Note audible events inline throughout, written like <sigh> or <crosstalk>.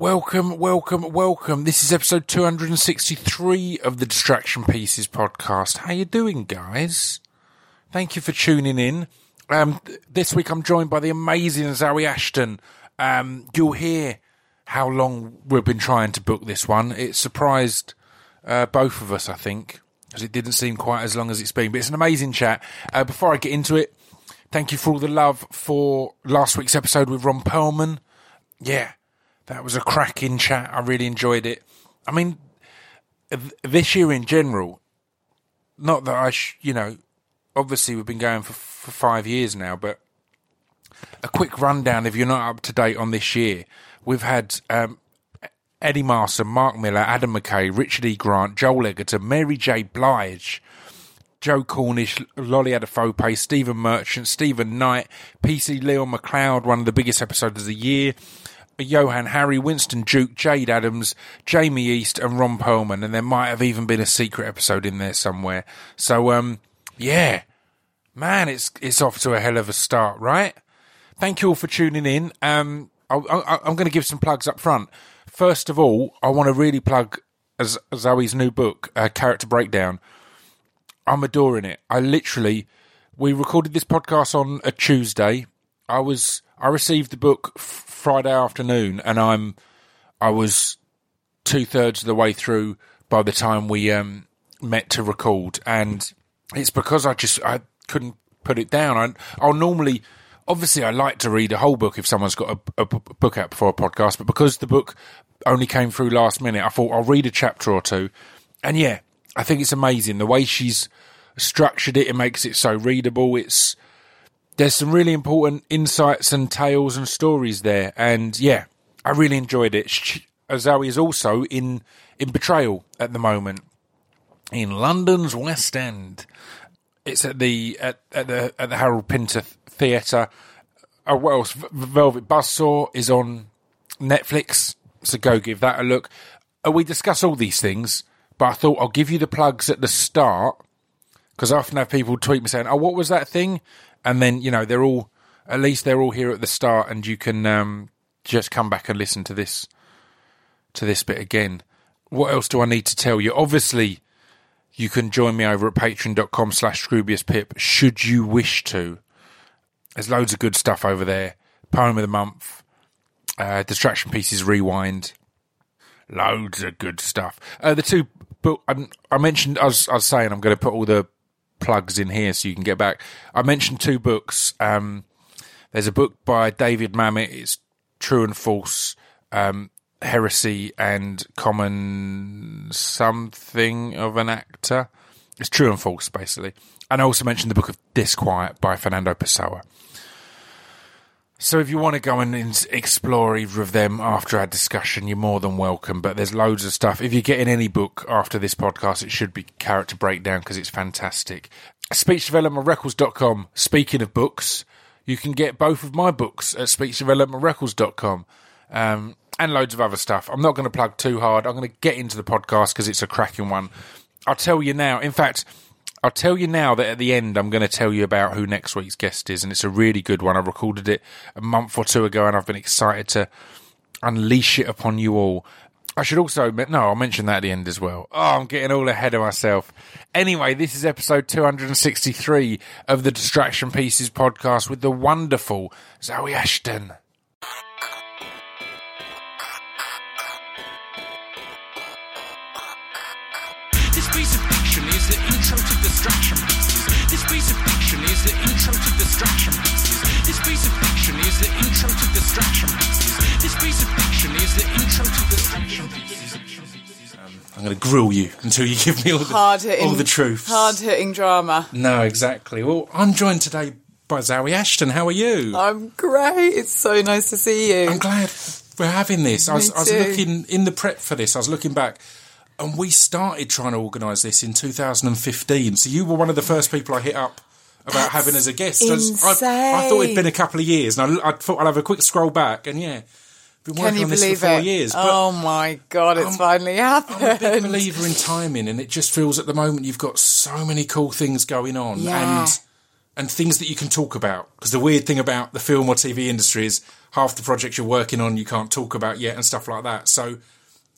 Welcome, welcome, welcome. This is episode 263 of the Distraction Pieces podcast. How you doing, guys? Thank you for tuning in. Um, th- this week I'm joined by the amazing Zawe Ashton. Um, you'll hear how long we've been trying to book this one. It surprised uh, both of us, I think, because it didn't seem quite as long as it's been. But it's an amazing chat. Uh, before I get into it, thank you for all the love for last week's episode with Ron Perlman. Yeah, that was a cracking chat. I really enjoyed it. I mean, this year in general, not that I, sh- you know, obviously we've been going for, for five years now, but a quick rundown if you're not up to date on this year. We've had um, Eddie Marsan, Mark Millar, Adam McKay, Richard E. Grant, Joel Edgerton, Mary J. Blige, Joe Cornish, Lolly Adefope, Stephen Merchant, Steven Knight, PC Leon McLeod, one of the biggest episodes of the year, Johann Hari, Winston Duke, Jade Adams, Jamie East, and Ron Perlman, and there might have even been a secret episode in there somewhere. So, um, yeah, man, it's it's off to a hell of a start, right? Thank you all for tuning in. Um, I, I'm going to give some plugs up front. First of all, I want to really plug Zawe's new book, uh, Character Breakdown. I'm adoring it. I literally, we recorded this podcast on a Tuesday. I was, I received the book Friday afternoon, and I'm, I was two thirds of the way through by the time we um, met to record, and it's because I just I couldn't put it down. I, I'll normally, obviously, I like to read a whole book if someone's got a book out before a podcast, but because the book only came through last minute, I thought I'll read a chapter or two, and yeah, I think it's amazing the way she's structured it. It makes it so readable. It's there's some really important insights and tales and stories there, and yeah, I really enjoyed it. Zawe is also in in Betrayal at the moment in London's West End. It's at the at, at the at the Harold Pinter Theatre. Oh, what else? Velvet Buzzsaw is on Netflix, so go give that a look. Uh, we discuss all these things, but I thought I'll give you the plugs at the start because I often have people tweet me saying, "Oh, what was that thing?" And then you know they're all at least they're all here at the start, and you can um, just come back and listen to this to this bit again. What else do I need to tell you? Obviously, you can join me over at patreon.com slash Pip should you wish to. There's loads of good stuff over there. Poem of the month, uh, distraction pieces rewind, loads of good stuff. Uh, the two book I, I mentioned, I was, I was saying I'm going to put all the plugs in here so you can get back. I mentioned two books. Um, there's a book by David Mamet. It's True and False. Um, heresy and common something of an actor. It's true and false, basically. And I also mentioned the book of Disquiet by Fernando Pessoa. So if you want to go and explore either of them after our discussion, you're more than welcome. But there's loads of stuff. If you're getting any book after this podcast, it should be Character Breakdown because it's fantastic. SpeechDevelopmentRecords.com. Speaking of books, you can get both of my books at SpeechDevelopmentRecords.com. Um, and loads of other stuff. I'm not going to plug too hard. I'm going to get into the podcast because it's a cracking one. I'll tell you now. In fact, I'll tell you now that at the end, I'm going to tell you about who next week's guest is, and it's a really good one. I recorded it a month or two ago, and I've been excited to unleash it upon you all. I should also no, I'll mention that at the end as well. Oh, I'm getting all ahead of myself. Anyway, this is episode 263 of the Distraction Pieces podcast with the wonderful Zawe Ashton. Distraction pieces. This piece of fiction is the intro to distraction pieces. This piece of fiction is the intro to distraction pieces. This piece of fiction is the intro to distraction pieces. I'm going to grill you until you give me all the, hard hitting, all the truth. hard hitting drama. No, exactly. Well, I'm joined today by Zawe Ashton. How are you? I'm great. It's so nice to see you. I'm glad we're having this. I was, Me I was looking in the prep for this. I was looking back, and we started trying to organise this in 2015. So you were one of the first people I hit up about having as a guest. I I, I thought it'd been a couple of years, and I, I thought I'd have a quick scroll back, and yeah, been working Can you on this believe for four it? years. Oh my god, it's finally happened! I'm a big believer in timing, and it just feels at the moment you've got so many cool things going on, Yeah. and and things that you can talk about. Because the weird thing about the film or TV industry is half the projects you're working on you can't talk about yet and stuff like that. So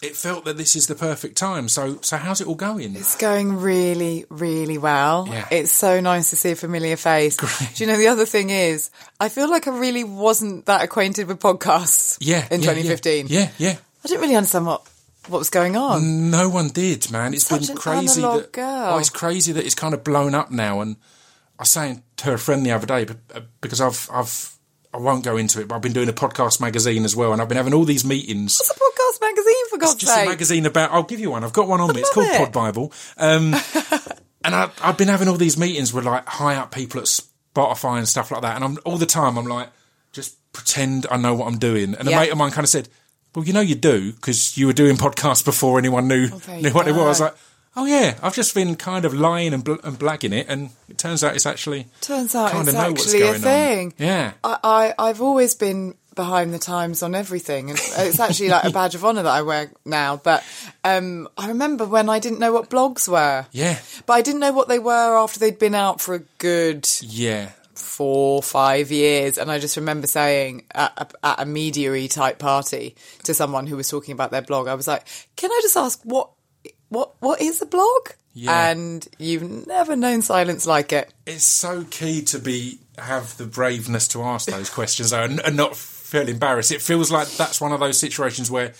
it felt that this is the perfect time. So so how's it all going? It's going really, really well. Yeah. It's so nice to see a familiar face. Do you know the other thing is, I feel like I really wasn't that acquainted with podcasts. Yeah, in yeah, 2015. Yeah, yeah. I didn't really understand what what was going on. No one did, man. It's Such been crazy that girl. oh, it's crazy that it's kind of blown up now. And I was saying to a friend the other day uh, because I've I've I won't go into it, but I've been doing a podcast magazine as well, and I've been having all these meetings. What's a podcast magazine for God's It's just sake. a magazine about. I'll give you one. I've got one on me. It's called it. Pod Bible. Um, <laughs> and I, I've been having all these meetings with like high up people at Spotify and stuff like that. And I'm all the time. I'm like, just pretend I know what I'm doing. And a mate of mine kind of said, "Well, you know you do because you were doing podcasts before anyone knew there knew what it were." I was like. Oh yeah, I've just been kind of lying and, bl- and blagging it, and it turns out it's actually Turns out kind it's of know what's actually a going on. thing. Yeah, I, I I've always been behind the times on everything, and it's actually like a <laughs> badge of honour that I wear now. But um, I remember when I didn't know what blogs were. yeah, But I didn't know what they were after they'd been out for a good yeah. four, five years. And I just remember saying at a, at a media type party to someone who was talking about their blog, I was like, "Can I just ask what what what is a blog?" Yeah. And you've never known silence like it. it's so key to be have the braveness to ask those <laughs> questions though, and, and not feel embarrassed. It feels like that's one of those situations where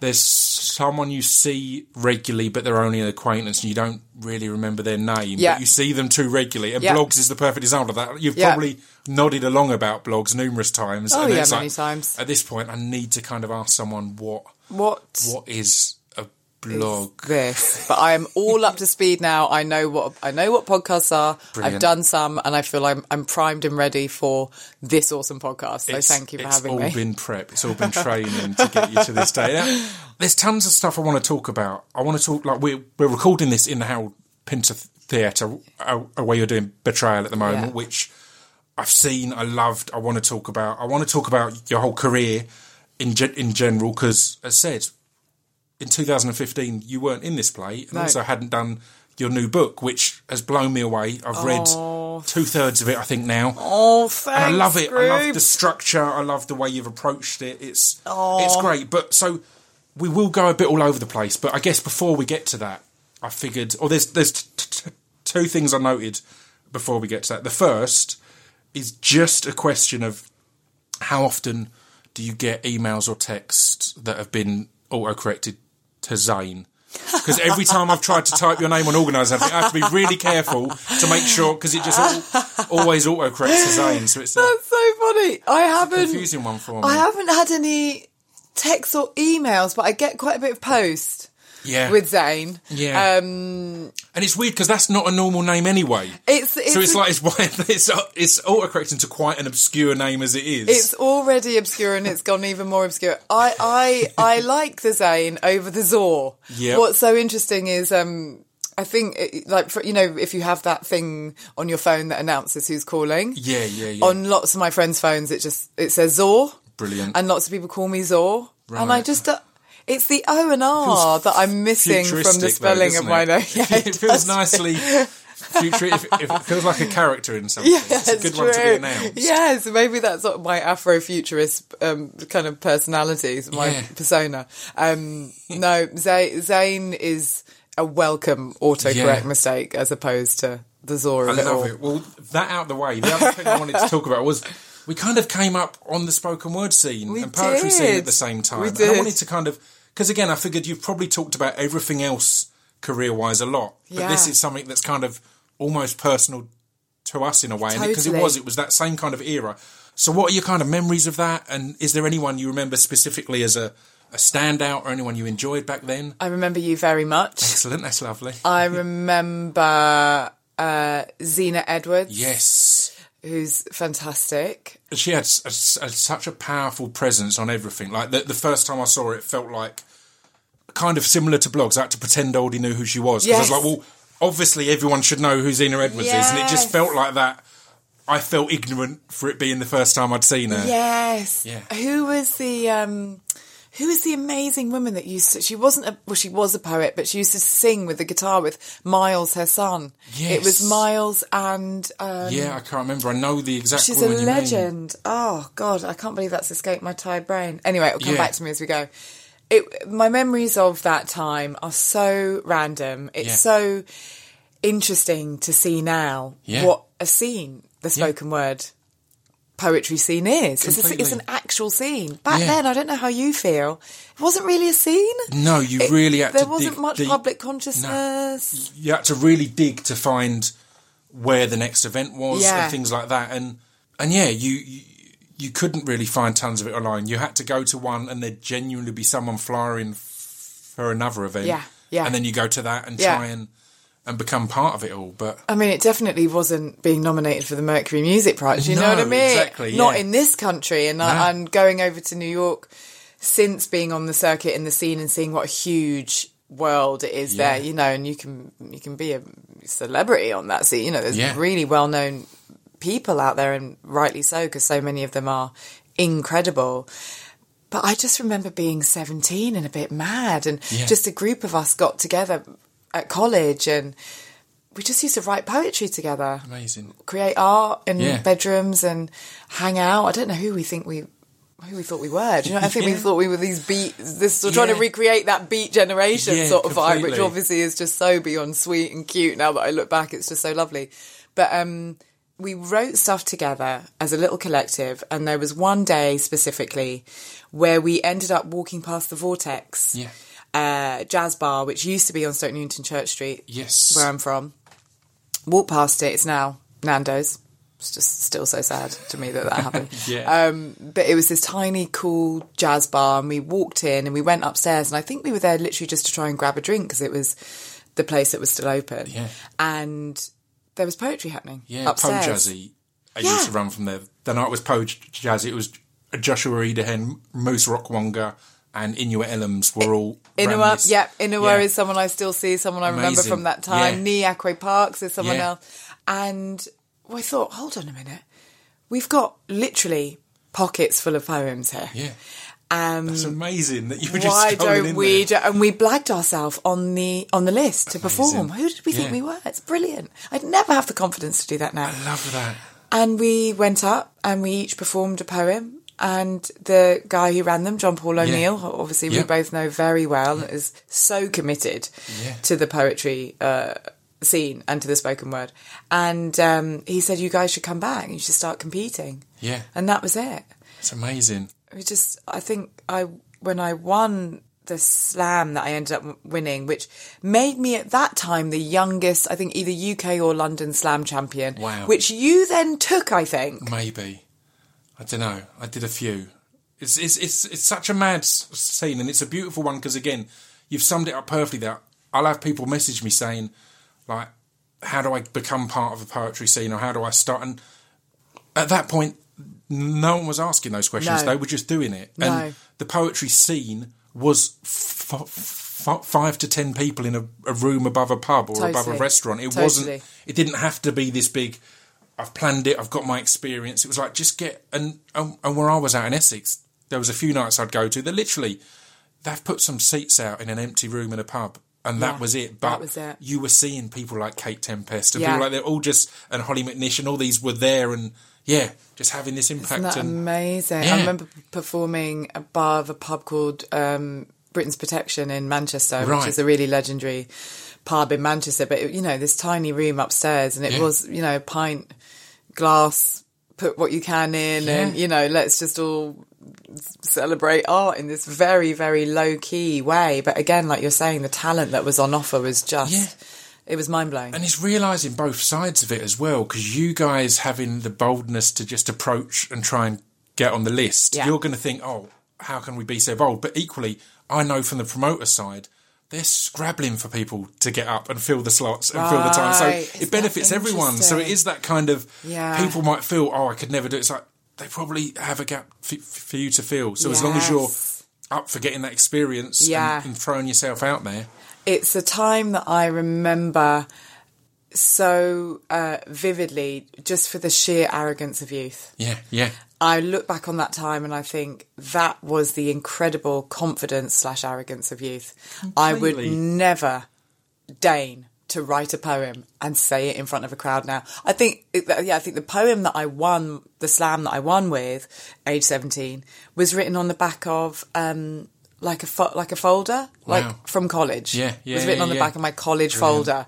there's someone you see regularly, but they're only an acquaintance, and you don't really remember their name. Yeah. But you see them too regularly, and Yeah. blogs is the perfect example of that. You've Yeah. probably nodded along about blogs numerous times. Oh, yeah, many like, times. At this point, I need to kind of ask someone what What what is blog. this, but I am all up to speed now. I know what I know what podcasts are. Brilliant. I've done some, and I feel I'm I'm primed and ready for this awesome podcast. So It's- thank you for having me it's all been prep. It's all been training to get you to this day. Now, there's tons of stuff I want to talk about. I want to talk like we're we're recording this in the Harold Pinter Theatre, uh, where you're doing Betrayal at the moment, Yeah. which I've seen, I loved. I want to talk about. I want to talk about your whole career in in general because, as said, in 2015 you weren't in this play and No. also hadn't done your new book, which has blown me away. I've read oh, two thirds of it, I think now. Oh, thanks, And I love it. I love the structure. I love the way you've approached it. It's oh. it's great. But so we will go a bit all over the place. But I guess before we get to that, I figured, or there's there's t- t- two things I noted before we get to that. The first is just a question of how often do you get emails or texts that have been auto corrected to Zane? Because every time I've tried to type your name on organised, I have to be really careful to make sure because it just all, always autocorrects to Zane. So it's a That's so funny. I haven't confusing one for me. I haven't had any texts or emails, but I get quite a bit of post yeah, with Zane. yeah, Um, and it's weird because that's not a normal name anyway. it's it's so it's like it's <laughs> it's it's auto correcting to quite an obscure name as it is. It's already obscure and it's gone even more obscure. I I I like the Zane over the Zor. Yep. What's so interesting is um I think it- like for, you know if you have that thing on your phone that announces who's calling. yeah, yeah, yeah. On lots of my friends' phones, it just it says Zor, Brilliant. and lots of people call me Zor, and I just. It's the O and R that I'm missing from the Futuristic, though, spelling of my name. <laughs> Yeah, it, feels nicely future. If, if it feels like a character in something, yeah, it's a good one to be true. announced. Yes, maybe that's my Afrofuturist um, kind of personality, my Yeah. persona. Um, no, Z- Zane is a welcome autocorrect Yeah. mistake as opposed to the Zora I all. love it. Well, that out the way. The other thing I wanted to talk about was we kind of came up on the spoken word scene We and poetry scene at the same time. We And I wanted to kind of because again, I figured you've probably talked about everything else career wise a lot, but this is something that's kind of almost personal to us in a way, and because it Totally. was, it was that same kind of era. So, what are your kind of memories of that? And is there anyone you remember specifically as a, a standout, or anyone you enjoyed back then? I remember you very much. Excellent, that's lovely. I remember uh, Zena Edwards, yes. Who's fantastic. she had a a- such a powerful presence on everything. Like the, the first time I saw her, it felt like kind of similar to blogs. I had to pretend I already knew who she was because Yes. I was like, well, obviously everyone should know who Zena Edwards is, and it just felt like that. I felt ignorant for it being the first time I'd seen her. Yes. Yeah. Who was the um who is the amazing woman that used to? She wasn't a well, she was a poet, but she used to sing with the guitar with Miles, her son. Yes. It was Miles and um, yeah, I can't remember. I know the exact She's a woman you mean. legend. Oh God, I can't believe that's escaped my tired brain. Anyway, it'll come Yeah. back to me as we go. It, my memories of that time are so random. It's Yeah. so interesting to see now Yeah. what a scene the spoken word poetry scene is. It's, a, it's an actual scene. Back Yeah. then, I don't know how you feel. It wasn't really a scene. No, you It- really had there to wasn't dig much deep. public consciousness. You had to really dig to find where the next event was Yeah. and things like that. And and yeah, you, you you couldn't really find tons of it online. You had to go to one, and there'd genuinely be someone flying for another event. Yeah, yeah. And then you go to that and Yeah. try and and become part of it all. But I mean, it definitely wasn't being nominated for the Mercury Music Prize. You know what I mean? exactly, Not in this country. And, No. I, am going over to New York since being on the circuit in the scene and seeing what a huge world it is Yeah. there. You know, and you can you can be a celebrity on that scene. You know, there's Yeah. really well known people out there, and rightly so, because so many of them are incredible. But I just remember being 17 and a bit mad, and Yeah. just a group of us got together at college and we just used to write poetry together, amazing. create art in Yeah. bedrooms and hang out. I don't know who we think we. Who we thought we were? Do you know? I think we <laughs> thought we were these beat. This we're trying to recreate that beat generation Yeah, sort of vibe, which obviously is just so beyond sweet and cute. Now that I look back, it's just so lovely. But um, we wrote stuff together as a little collective, and there was one day specifically where we ended up walking past the Vortex Yeah. Uh, jazz bar, which used to be on Stoke Newington Church Street, Yes. where I'm from. Walked past it. It's now Nando's. It's just still so sad to me that that <laughs> happened. Yeah. Um, but it was this tiny, cool jazz bar, and we walked in and we went upstairs, and I think we were there literally just to try and grab a drink because it was the place that was still open. Yeah. And there was poetry happening Yeah, upstairs. Poejazzi. I Yeah. used to run from there. The night was Poejazzi. It was Joshua Idehen, Musa Okwonga, and Inua Ellams were all. Inua, yep, Inua Yeah. is someone I still see, someone I remember from that time. Yeah. Nii Ayikwei Parkes is someone Yeah. else. And I thought, hold on a minute. We've got literally pockets full of poems here. Yeah. Um, It's amazing that you were just why don't in we? and we blagged ourselves on the on the list to perform. Who did we think Yeah. we were? It's brilliant. I'd never have the confidence to do that now. I love that. And we went up and we each performed a poem. And the guy who ran them, John Paul O'Neill, obviously we both know very well, is so committed Yeah. to the poetry uh, scene and to the spoken word. And um, he said, "You guys should come back. And you should start competing." Yeah. And that was it. It's amazing. We just, I think I when I won the slam that I ended up winning, which made me at that time the youngest, I think either UK or London slam champion. Wow. Which you then took, I think. Maybe. I don't know. I did a few. It's it's it's it's such a mad scene, and it's a beautiful one because again, you've summed it up perfectly. There, I'll have people message me saying, like, "How do I become part of a poetry scene, or how do I start?" And at that point, no one was asking those questions. No. They were just doing it, No. and the poetry scene was f- f- five to ten people in a, a room above a pub or above a restaurant. It Totally. wasn't. It didn't have to be this big. I've planned it. I've got my experience. It was like just get and and, and where I was out in Essex, there was a few nights I'd go to that literally they've put some seats out in an empty room in a pub. And Yeah, that was it. But was it. you were seeing people like Kate Tempest and Yeah. people like they're all just and Hollie McNish and all these were there and yeah, just having this impact Isn't that and amazing? Yeah. I remember performing above a pub called um, Britons Protection in Manchester, Right. which is a really legendary pub in Manchester. But, it, you know, this tiny room upstairs, and it Yeah. was, you know, a pint, glass, put what you can in, and, you know, let's just all celebrate art in this very, very low key way. But again, like you're saying, the talent that was on offer was just, Yeah. it was mind blowing. And it's realizing both sides of it as well, because you guys having the boldness to just approach and try and get on the list, Yeah. you're going to think, oh, how can we be so bold? But equally, I know from the promoter side, they're scrabbling for people to get up and fill the slots and fill the time. So Right. it Isn't benefits everyone. So it is that kind of Yeah. people might feel, oh, I could never do it. It's like they probably have a gap f- for you to fill. So as long as you're up for getting that experience Yeah. and, and throwing yourself out there, it's a time that I remember so uh, vividly just for the sheer arrogance of youth. yeah, yeah, I look back on that time and I think that was the incredible confidence slash arrogance of youth. I would never deign to write a poem and say it in front of a crowd now. I think, yeah, I think the poem that I won, the slam that I won with, age 17, was written on the back of, um, like a fo- like a folder, Wow. like from college. Yeah, it yeah, was written yeah, on the yeah. back of my college Brilliant. folder.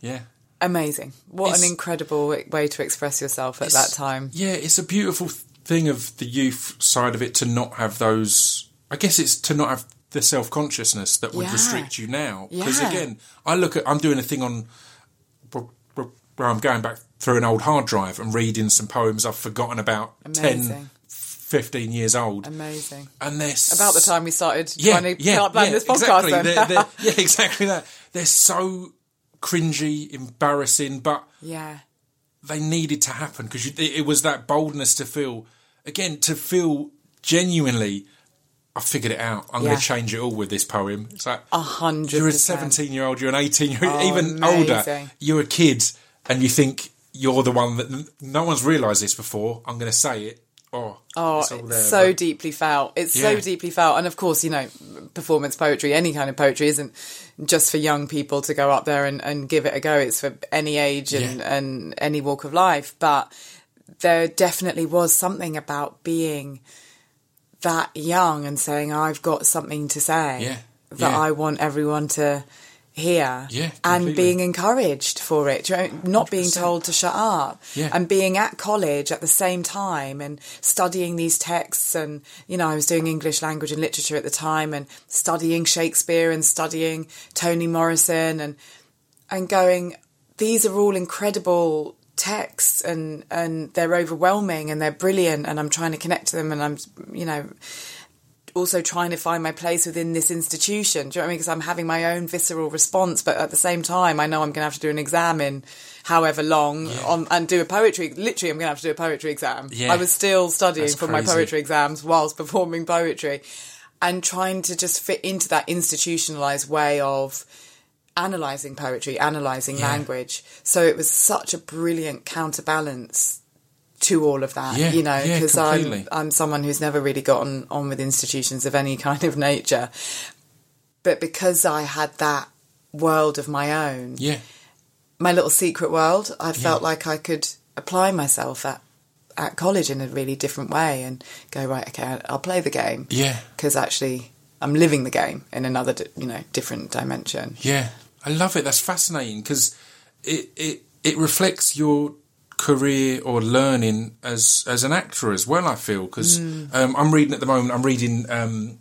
Yeah. Amazing! What It's- an incredible way to express yourself at that time. Yeah, it's a beautiful thing of the youth side of it to not have those. I guess it's to not have the self consciousness that would Yeah. restrict you now. Because Yeah. again, I look at. I'm doing a thing on where I'm going back through an old hard drive and reading some poems I've forgotten about 10, 15 years old. Amazing. And they're About the time we started yeah, trying to yeah, yeah, this podcast. exactly. They're- they're- <laughs> yeah, exactly that. They're so cringy, embarrassing, but yeah, they needed to happen because it it was that boldness to feel again to feel genuinely. I figured it out. I'm Yeah. going to change it all with this poem. It's like a hundred. you're a 17 year old, you're an 18 year old, Oh, even amazing. older. You're a kid, and you think you're the one that no one's realised this before. I'm going to say it. Oh, Oh, it's all it's so but- deeply felt. It's Yeah. so deeply felt. And of course, you know, performance poetry, any kind of poetry isn't just for young people to go up there and, and give it a go. It's for any age and, Yeah. and any walk of life. But there definitely was something about being that young and saying, I've got something to say Yeah. that. I want everyone to hear Yeah, and being encouraged for it, Do you know, not being 100%. told to shut up Yeah. and being at college at the same time and studying these texts and you know I was doing English language and literature at the time and studying Shakespeare and studying Toni Morrison and and going these are all incredible texts and and they're overwhelming and they're brilliant and I'm trying to connect to them and I'm you know also trying to find my place within this institution. Do you know what I mean? Because I'm having my own visceral response, but at the same time, I know I'm going to have to do an exam in however long on, and do a poetry. Literally, I'm going to have to do a poetry exam. Yeah. I was still studying That's for my poetry exams whilst performing poetry and trying to just fit into that institutionalized way of analyzing poetry, analyzing Yeah. language. So it was such a brilliant counterbalance to all of that, Yeah, you know, yeah, because I'm. I'm someone who's never really gotten on with institutions of any <laughs> kind of nature, but because I had that world of my own, Yeah, my little secret world, I felt like I could apply myself at at college in a really different way and go right. Okay, I'll play the game yeah, because actually I'm living the game in another, you know, different dimension. yeah. I love it. That's fascinating because it, it it reflects your career or learning as as an actor as well. I feel because Mm. um, I'm reading at the moment. I'm reading um,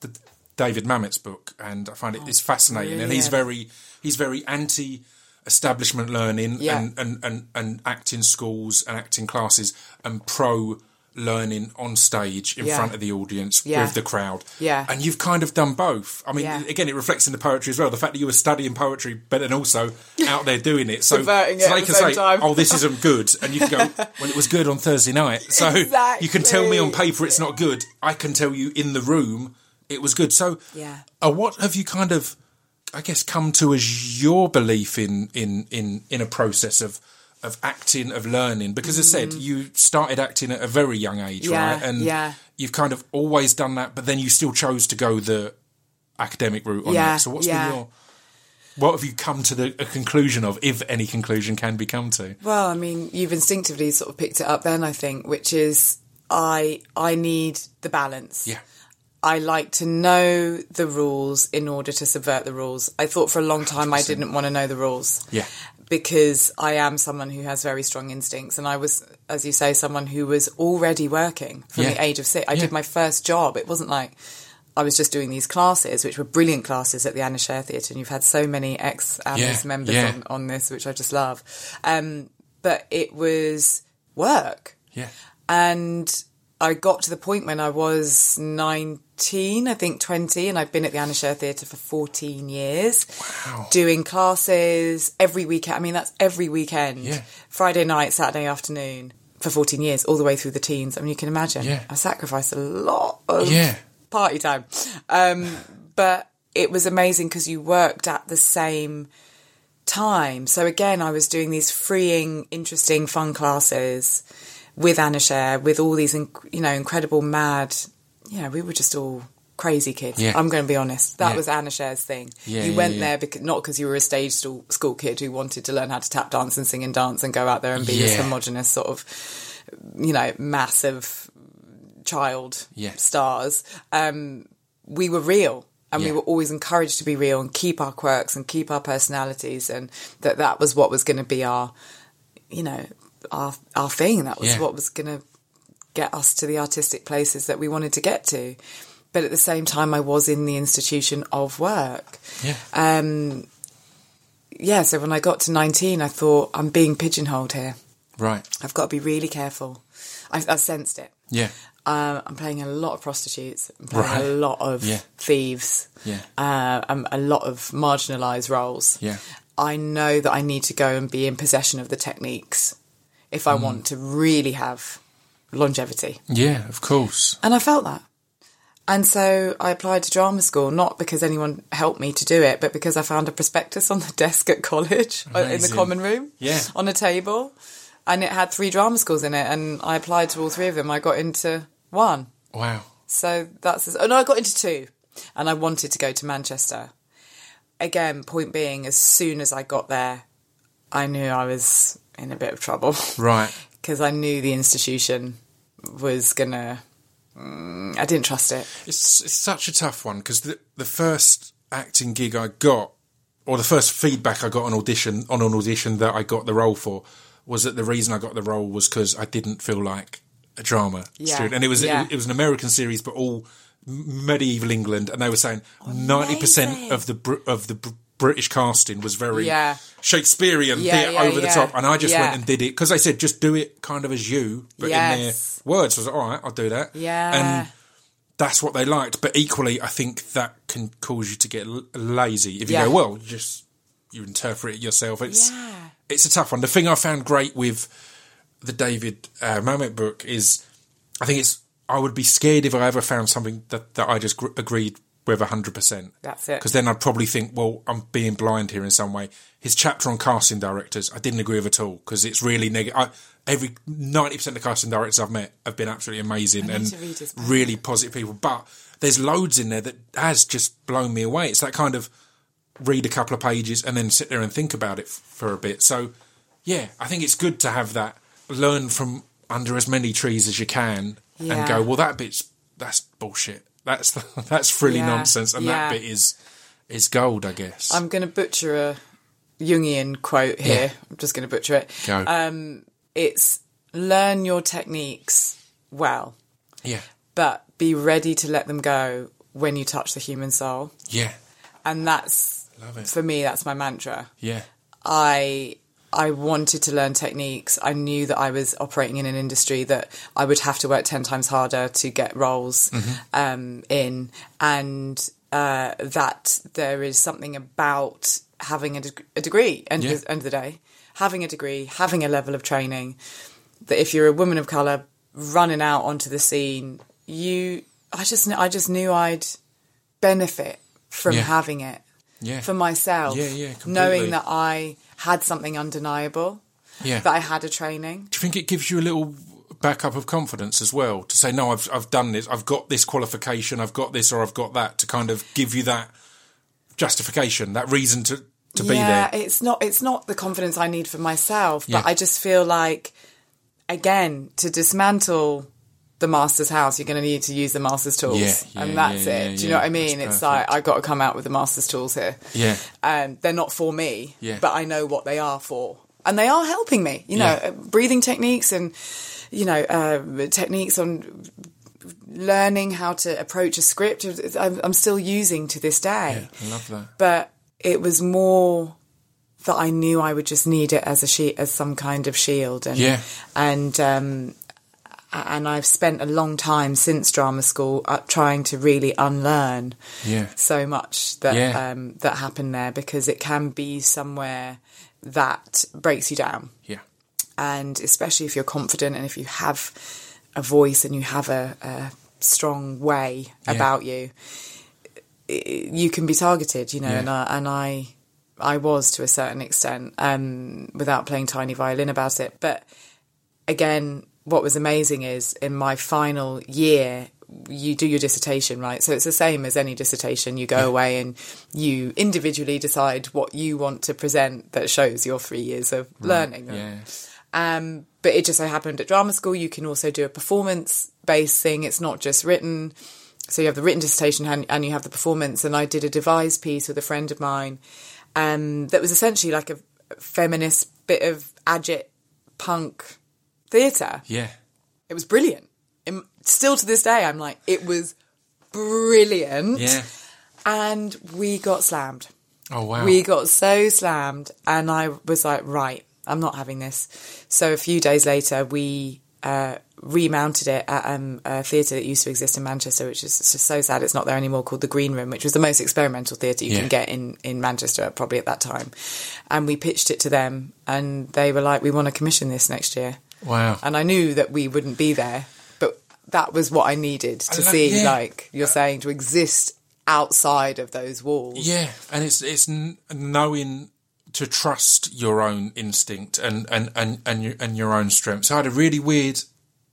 the David Mamet's book, and I find it it's fascinating. And he's Oh, brilliant. very he's very anti establishment learning Yeah. and, and, and, and acting schools and acting classes and pro learning on stage in Yeah. front of the audience Yeah. with the crowd. Yeah. And you've kind of done both. I mean, Yeah. again, it reflects in the poetry as well. The fact that you were studying poetry, but then also out there doing it. So, Subverting so they the can say, time. "Oh, this isn't good," and you can go, <laughs> "Well, it was good on Thursday night." So you can tell me on paper it's not good. I can tell you in the room it was good. So, Yeah. uh, what have you kind of, I guess, come to as your belief in in in in a process of of acting, of learning? Because as I said, you started acting at a very young age, Mm. Yeah, right? And yeah. you've kind of always done that, but then you still chose to go the academic route on Yeah, that. So what's yeah. been your what have you come to the a conclusion of, if any conclusion can be come to? Well, I mean, you've instinctively sort of picked it up then, I think, which is I I need the balance. Yeah. I like to know the rules in order to subvert the rules. I thought for a long time I 100%. didn't want to know the rules. Yeah. Because I am someone who has very strong instincts. And I was, as you say, someone who was already working from Yeah. the age of six. I Yeah. did my first job. It wasn't like I was just doing these classes, which were brilliant classes at the Anna Scher Theatre. And you've had so many ex Yeah, members on, on this, which I just love. Um, but it was work. Yeah. And I got to the point when I was 19, I think 20, and I've been at the Anna Scher Theatre for 14 years. Wow. Doing classes every weekend. I mean, that's every weekend. Yeah. Friday night, Saturday afternoon for 14 years, all the way through the teens. I mean, you can imagine. Yeah. I sacrificed a lot of Yeah. party time. Um, but it was amazing because you worked at the same time. So again, I was doing these freeing, interesting, fun classes with Anna Scher, with all these, inc- you know, incredible, mad, yeah, we were just all crazy kids. Yeah. I'm going to be honest. That Yeah. was Anna Scher's thing. Yeah, you went there because, not because you were a stage school, school kid who wanted to learn how to tap dance and sing and dance and go out there and be this homogenous sort of, you know, massive child stars. Um, we were real. And we were always encouraged to be real and keep our quirks and keep our personalities, and that that was what was going to be our, you know, our our thing. That was Yeah. what was going to get us to the artistic places that we wanted to get to. But at the same time, I was in the institution of work. Yeah. Um, yeah, so when I got to 19, I thought, I'm being pigeonholed here. Right. I've got to be really careful. I, I sensed it. Yeah. Uh, I'm playing a lot of prostitutes. I'm playing Right. a lot of Yeah. thieves. Yeah. Uh, um, a lot of marginalised roles. Yeah. I know that I need to go and be in possession of the techniques if Mm. I want to really have longevity. Yeah, of course. And I felt that. And so I applied to drama school, not because anyone helped me to do it, but because I found a prospectus on the <laughs> desk at college uh, in the common room Yeah. on a table. And it had three drama schools in it. And I applied to all three of them. I got into one. Wow. So that's oh no, I got into two, and I wanted to go to Manchester. Again, point being, as soon as I got there, I knew I was in a bit of trouble Right. <laughs> because I knew the institution was gonna. Mm, I didn't trust it. It's it's such a tough one because the the first acting gig I got, or the first feedback I got on audition on an audition that I got the role for, was that the reason I got the role was because I didn't feel like a drama Yeah, student, and it was yeah. it, was an American series, but all medieval England, and they were saying ninety percent of the of the British casting was very Yeah. Shakespearean, Yeah, yeah, over the top, and I just went and did it because they said just do it kind of as you, but in their Yes. words. I was like, all right, I'll do that. Yeah. and that's what they liked. But equally, I think that can cause you to get l- lazy if you go, well, just you interpret it yourself. It's Yeah. it's a tough one. The thing I found great with the David uh, Mamet book is, I think it's I would be scared if I ever found something that that I just gr- agreed with hundred percent. That's it. Because then I'd probably think, well, I'm being blind here in some way. His chapter on casting directors, I didn't agree with at all because it's really negative. Every ninety percent of casting directors I've met have been absolutely amazing and to read his book. really positive people. But there's loads in there that has just blown me away. It's that kind of read a couple of pages and then sit there and think about it f- for a bit. So, yeah, I think it's good to have that. Learn from under as many trees as you can Yeah. and go, well, that bit's that's bullshit. That's <laughs> that's frilly Yeah, nonsense, and yeah. that bit is is gold, I guess. I'm going to butcher a Jungian quote here. Yeah. I'm just going to butcher it. Go. Um, it's learn your techniques well, yeah, but be ready to let them go when you touch the human soul. yeah, And that's for me. That's my mantra. yeah, I I wanted to learn techniques. I knew that I was operating in an industry that I would have to work ten times harder to get roles um, in, and uh, that there is something about having a, deg- a degree. End, Yeah. of the, end of the day, having a degree, having a level of training. That if you're a woman of color running out onto the scene, you, I just, I just knew I'd benefit from Yeah. having it yeah, for myself. Yeah, yeah, completely. Knowing that I had something undeniable, yeah. that I had a training. Do you think it gives you a little backup of confidence as well to say, no, I've I've done this, I've got this qualification, I've got this, or I've got that, to kind of give you that justification, that reason to to be yeah, there. it's not it's not the confidence I need for myself, but Yeah. I just feel like again to dismantle the master's house, you're going to need to use the master's tools, Yeah, yeah, and that's yeah, it. Do you know what I mean? It's like perfect. I got to come out with the master's tools here. Yeah, um, they're not for me, Yeah. but I know what they are for, and they are helping me. You know, uh, breathing techniques and you know uh, techniques on learning how to approach a script. I'm, I'm still using to this day, I love that. but it was more that I knew I would just need it as a she- as some kind of shield, and Yeah. and um, and I've spent a long time since drama school uh, trying to really unlearn Yeah. so much that Yeah. um, that happened there because it can be somewhere that breaks you down, Yeah, and especially if you're confident and if you have a voice and you have a, a strong way Yeah. about you, you can be targeted, you know, and I, and I I was to a certain extent um, without playing tiny violin about it, but again. What was amazing is in my final year, you do your dissertation, right? So it's the same as any dissertation. You go away and you individually decide what you want to present that shows your three years of learning. Yeah. Um, but it just so happened at drama school, you can also do a performance based thing. It's not just written. So you have the written dissertation and, and you have the performance. And I did a devised piece with a friend of mine um, that was essentially like a feminist bit of agit punk theatre. Yeah. It was brilliant. Im- Still to this day, I'm like, it was brilliant. Yeah. And we got slammed. Oh wow. We got so slammed, and I was like, right, I'm not having this. So a few days later, we uh, remounted it at um, a theatre that used to exist in Manchester, which is just so sad it's not there anymore, called the Green Room, which was the most experimental theatre you Yeah. can get in, in Manchester, probably at that time. And we pitched it to them, and they were like, we want to commission this next year. Wow. And I knew that we wouldn't be there, but that was what I needed to I see, yeah. like you're uh, saying, to exist outside of those walls. Yeah, and it's it's knowing to trust your own instinct and and and and your, and your own strengths. I had a really weird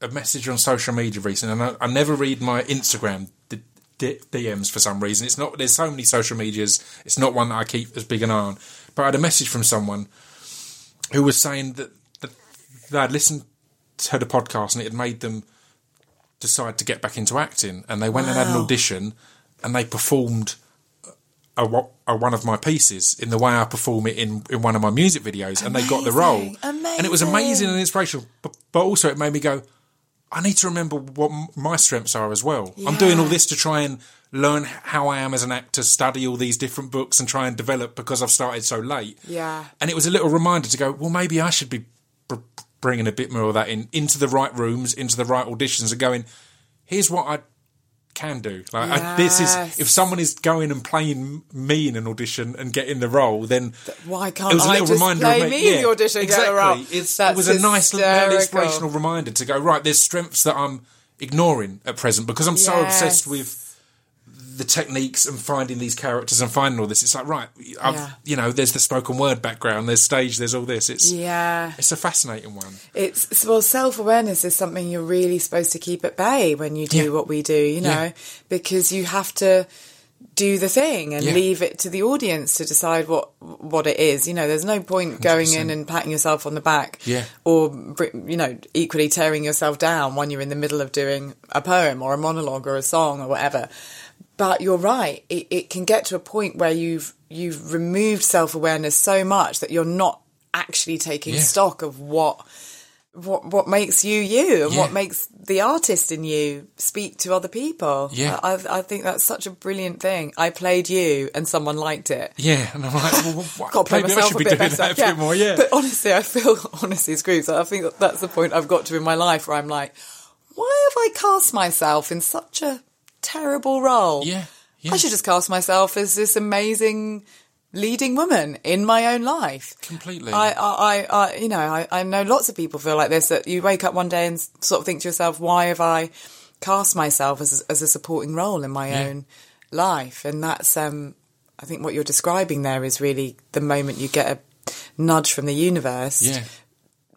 a message on social media recently, and I, I never read my Instagram d- d- DMs for some reason. It's not there's so many social medias. It's not one that I keep as big an eye on. But I had a message from someone who was saying that, they had listened to the podcast and it had made them decide to get back into acting, and they went and had an audition, and they performed a, a one of my pieces in the way I perform it in, in one of my music videos, and they got the role, Amazing, and it was amazing. amazing and inspirational. But, but also, it made me go, I need to remember what my strengths are as well. I'm doing all this to try and learn how I am as an actor, study all these different books, and try and develop because I've started so late. Yeah. and it was a little reminder to go. Well, maybe I should be bringing a bit more of that in into the right rooms, into the right auditions, and going. Here's what I can do. Like I, this is if someone is going and playing me in an audition and getting the role, then Why can't it was a I little just reminder play of me in the audition and get exactly. It's, That's it was a nice little inspirational reminder to go right. There's strengths that I'm ignoring at present because I'm so obsessed with the techniques and finding these characters and finding all this. It's like right, I've, Yeah. you know, there's the spoken word background, there's stage, there's all this. It's Yeah. it's a fascinating one. It's well, self awareness is something you're really supposed to keep at bay when you do Yeah. what we do, you know, Yeah. because you have to do the thing and Yeah. leave it to the audience to decide what what it is. You know, there's no point going in and patting yourself on the back, Yeah. or you know, equally tearing yourself down when you're in the middle of doing a poem or a monologue or a song or whatever. But you're right; it, it can get to a point where you've you've removed self awareness so much that you're not actually taking Yeah. stock of what what what makes you you and Yeah. what makes the artist in you speak to other people. Yeah. I, I think that's such a brilliant thing. I played you and someone liked it. Yeah, and I'm like, well, what, <laughs> Got to play myself should a be bit doing better. that a bit more. Yeah, But honestly, I feel <laughs> honestly screwed. So I think that that's the point I've got to in my life where I'm like, why have I cast myself in such a terrible role? Yeah, yeah. I should just cast myself as this amazing leading woman in my own life. Completely. I, I, I, I you know, I, I know lots of people feel like this. That you wake up one day and sort of think to yourself, why have I cast myself as as a supporting role in my Yeah. own life? And that's, um, I think, what you're describing there is really the moment you get a nudge from the universe, yeah,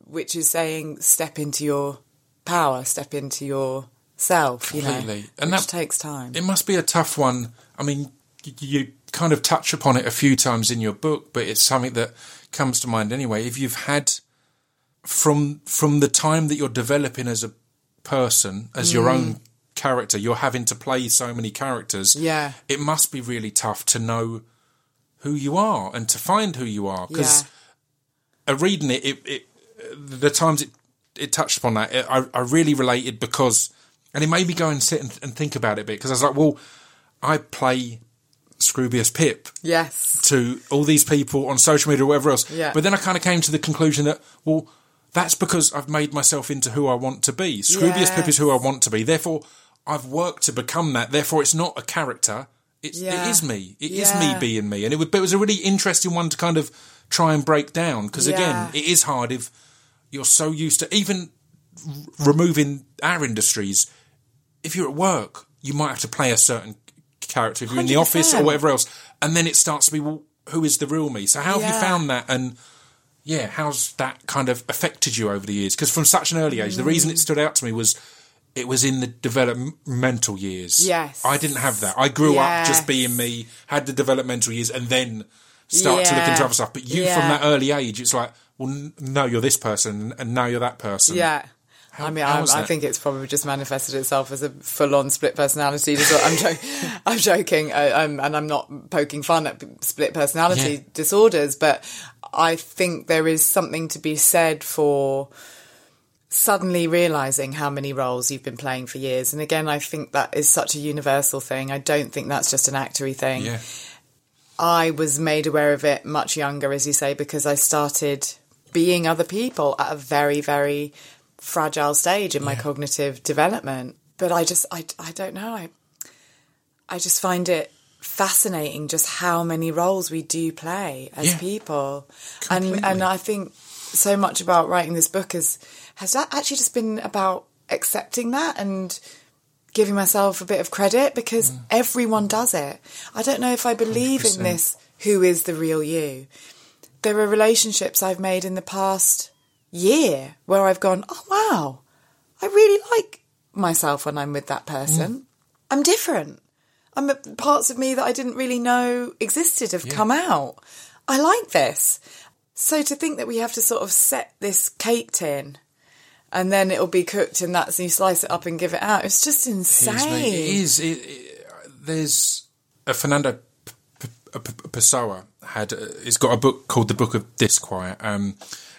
which is saying, step into your power, step into your self. You know, Completely. And which that- takes time. it must be a tough one. I mean, you kind of touch upon it a few times in your book, but it's something that comes to mind anyway. If you've had from from the time that you're developing as a person, as your own character, you're having to play so many characters. Yeah. it must be really tough to know who you are and to find who you are because yeah. uh, reading it, it, it the times it it touched upon that, it, I, I really related because, and it made me go and sit and, and think about it a bit because I was like, well, I play Scroobius Pip Yes. to all these people on social media or whatever else, Yeah. but then I kind of came to the conclusion that well, that's because I've made myself into who I want to be. Scroobius Pip is who I want to be. Therefore, I've worked to become that. Therefore, it's not a character. It's, Yeah. It is me. It is Yeah. me being me. And it, would, it was a really interesting one to kind of try and break down because again, it is hard if you're so used to even r- removing our industries. If you're at work, you might have to play a certain character. If you're in the office or whatever else, and then it starts to be well, who is the real me? So how have you found that? And yeah, how's that kind of affected you over the years? Because from such an early age, the reason it mm. stood out to me was it was in the developmental years. Yes. I didn't have that. I grew up just being me, had the developmental years, and then start to look into other stuff. But you, Yeah. from that early age, it's like, well, no, you're this person, and now you're that person. Yeah. I mean, I, I think it's probably just manifested itself as a full-on split personality disorder. I'm, jo- <laughs> I'm joking, I, I'm, and I'm not poking fun at split personality Yeah. disorders, but I think there is something to be said for suddenly realizing how many roles you've been playing for years. And again, I think that is such a universal thing. I don't think that's just an actory thing. Yeah. I was made aware of it much younger, as you say, because I started being other people at a very, very fragile stage in my Yeah. cognitive development. But I just, I, I don't know. I, I just find it fascinating just how many roles we do play as Yeah. people, and and I think so much about writing this book is has that actually just been about accepting that and giving myself a bit of credit because Mm. everyone does it. I don't know if I believe 100%. in this who is the real you. There are relationships I've made in the past year where I've gone, oh wow, I really like myself when I'm with that person. Mm. I'm different. I'm parts of me that I didn't really know existed have come out. I like this. So to think that we have to sort of set this cake tin and then it'll be cooked and that's and you slice it up and give it out. It's just insane. It is. It, it, there's a Fernando P- P- P- Pessoa had. Uh, he's got a book called The Book of Disquiet, um,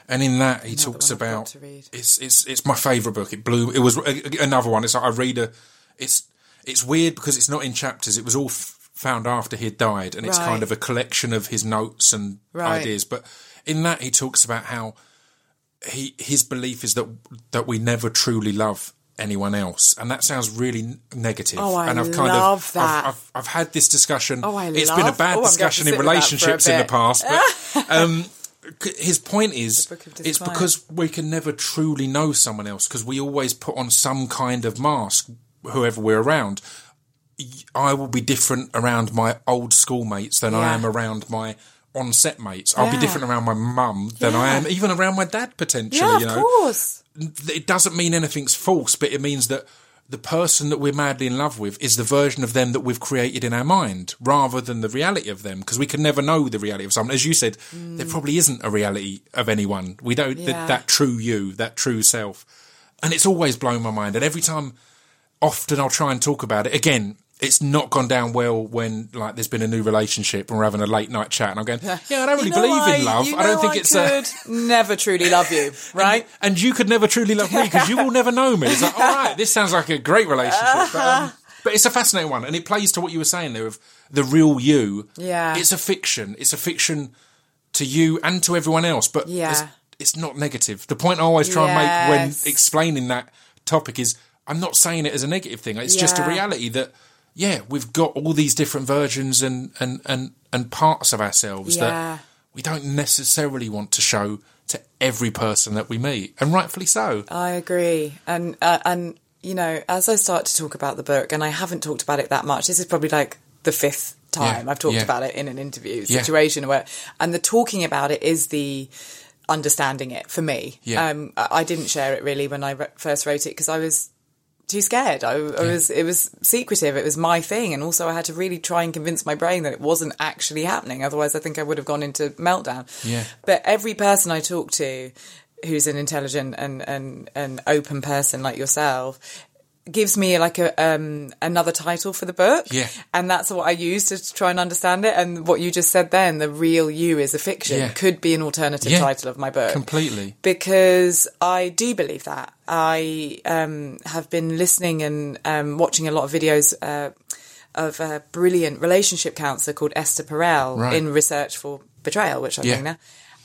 and in that he talks I've got about. It's it's it's my favourite book. It blew. It was a, another one. It's like I read a. It's it's weird because it's not in chapters. It was all f- found after he had died, and it's Right. kind of a collection of his notes and Right. ideas. But in that he talks about how he his belief is that that we never truly love anyone else, and that sounds really negative. Oh, I and I've kind love of, that. I've, I've, I've had this discussion. Oh, I It's been a bad oh, I'm going to discussion in sit with that for a relationships in the past, but <laughs> um, his point is it's because we can never truly know someone else because we always put on some kind of mask, whoever we're around. I will be different around my old schoolmates than I am around my on set mates. I'll be different around my mum than I am even around my dad potentially. yeah, of you know, course. It doesn't mean anything's false, but it means that the person that we're madly in love with is the version of them that we've created in our mind rather than the reality of them because we can never know the reality of someone. As you said, there probably isn't a reality of anyone. We don't, th- Mm. That true you, that true self. And it's always blown my mind. And every time, often I'll try and talk about it again. It's not gone down well when like there's been a new relationship and we're having a late night chat and I'm going, yeah, I don't really You know believe I- in love. you I don't think I it's a, could never truly love you, <laughs> right? and you could never truly love me because you will never know me. It's like, all right, this sounds like a great relationship. But, um, <laughs> but it's a fascinating one, and it plays to what you were saying there of the real you. Yeah. it's a fiction. It's a fiction to you and to everyone else, but Yeah. it's, it's not negative. The point I always try and make when explaining that topic is I'm not saying it as a negative thing. It's just a reality that yeah, we've got all these different versions and and and and parts of ourselves Yeah. that we don't necessarily want to show to every person that we meet, and rightfully so. I agree, and uh, and you know, as I start to talk about the book, and I haven't talked about it that much. This is probably like the fifth time Yeah, I've talked yeah. about it in an interview situation where, and the talking about it is the understanding it for me. Yeah. Um, I I didn't share it really when I re- first wrote it because I was too scared. I, I was it was secretive. It was my thing, and also I had to really try and convince my brain that it wasn't actually happening. Otherwise, I think I would have gone into meltdown. Yeah. But every person I talk to, who's an intelligent and and an open person like yourself. Gives me like a um, another title for the book, Yeah. and that's what I use to try and understand it. And what you just said then, the real you is a fiction, Yeah. could be an alternative Yeah. title of my book Completely. because I do believe that. I um, have been listening and um, watching a lot of videos uh, of a brilliant relationship counsellor called Esther Perel Right. in Research for Betrayal, which I'm Yeah. doing now.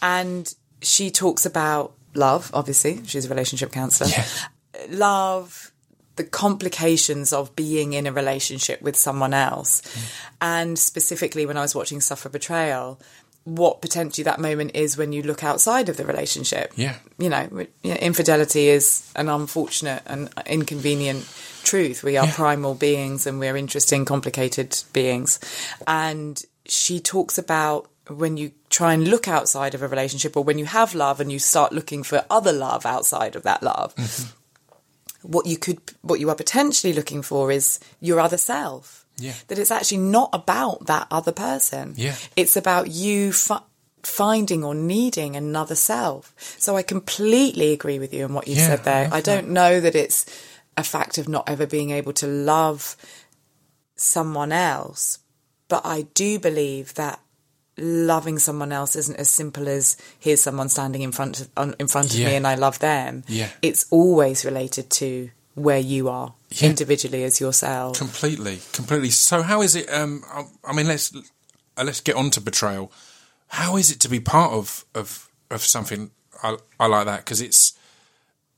And she talks about love, obviously. She's a relationship counsellor. Yeah. Love, the complications of being in a relationship with someone else. Mm. And specifically, when I was watching Suffer Betrayal, what potentially that moment is when you look outside of the relationship Yeah. you know, w- you know, infidelity is an unfortunate and inconvenient truth. We are Yeah. primal beings and we're interesting, complicated beings. And she talks about when you try and look outside of a relationship or when you have love and you start looking for other love outside of that love what you could what you are potentially looking for is your other self. Yeah. that it's actually not about that other person. Yeah. it's about you fi- finding or needing another self. So i completely agree with you on what you Yeah, said there. I i don't know that it's a fact of not ever being able to love someone else but i do believe that loving someone else isn't as simple as here's someone standing in front of on, in front of Yeah. me and I love them. Yeah. It's always related to where you are Yeah. individually as yourself. Completely, completely. So, how is it? Um, I, mean, let's uh, let's get on to betrayal. How is it to be part of of of something I, I like that? Because it's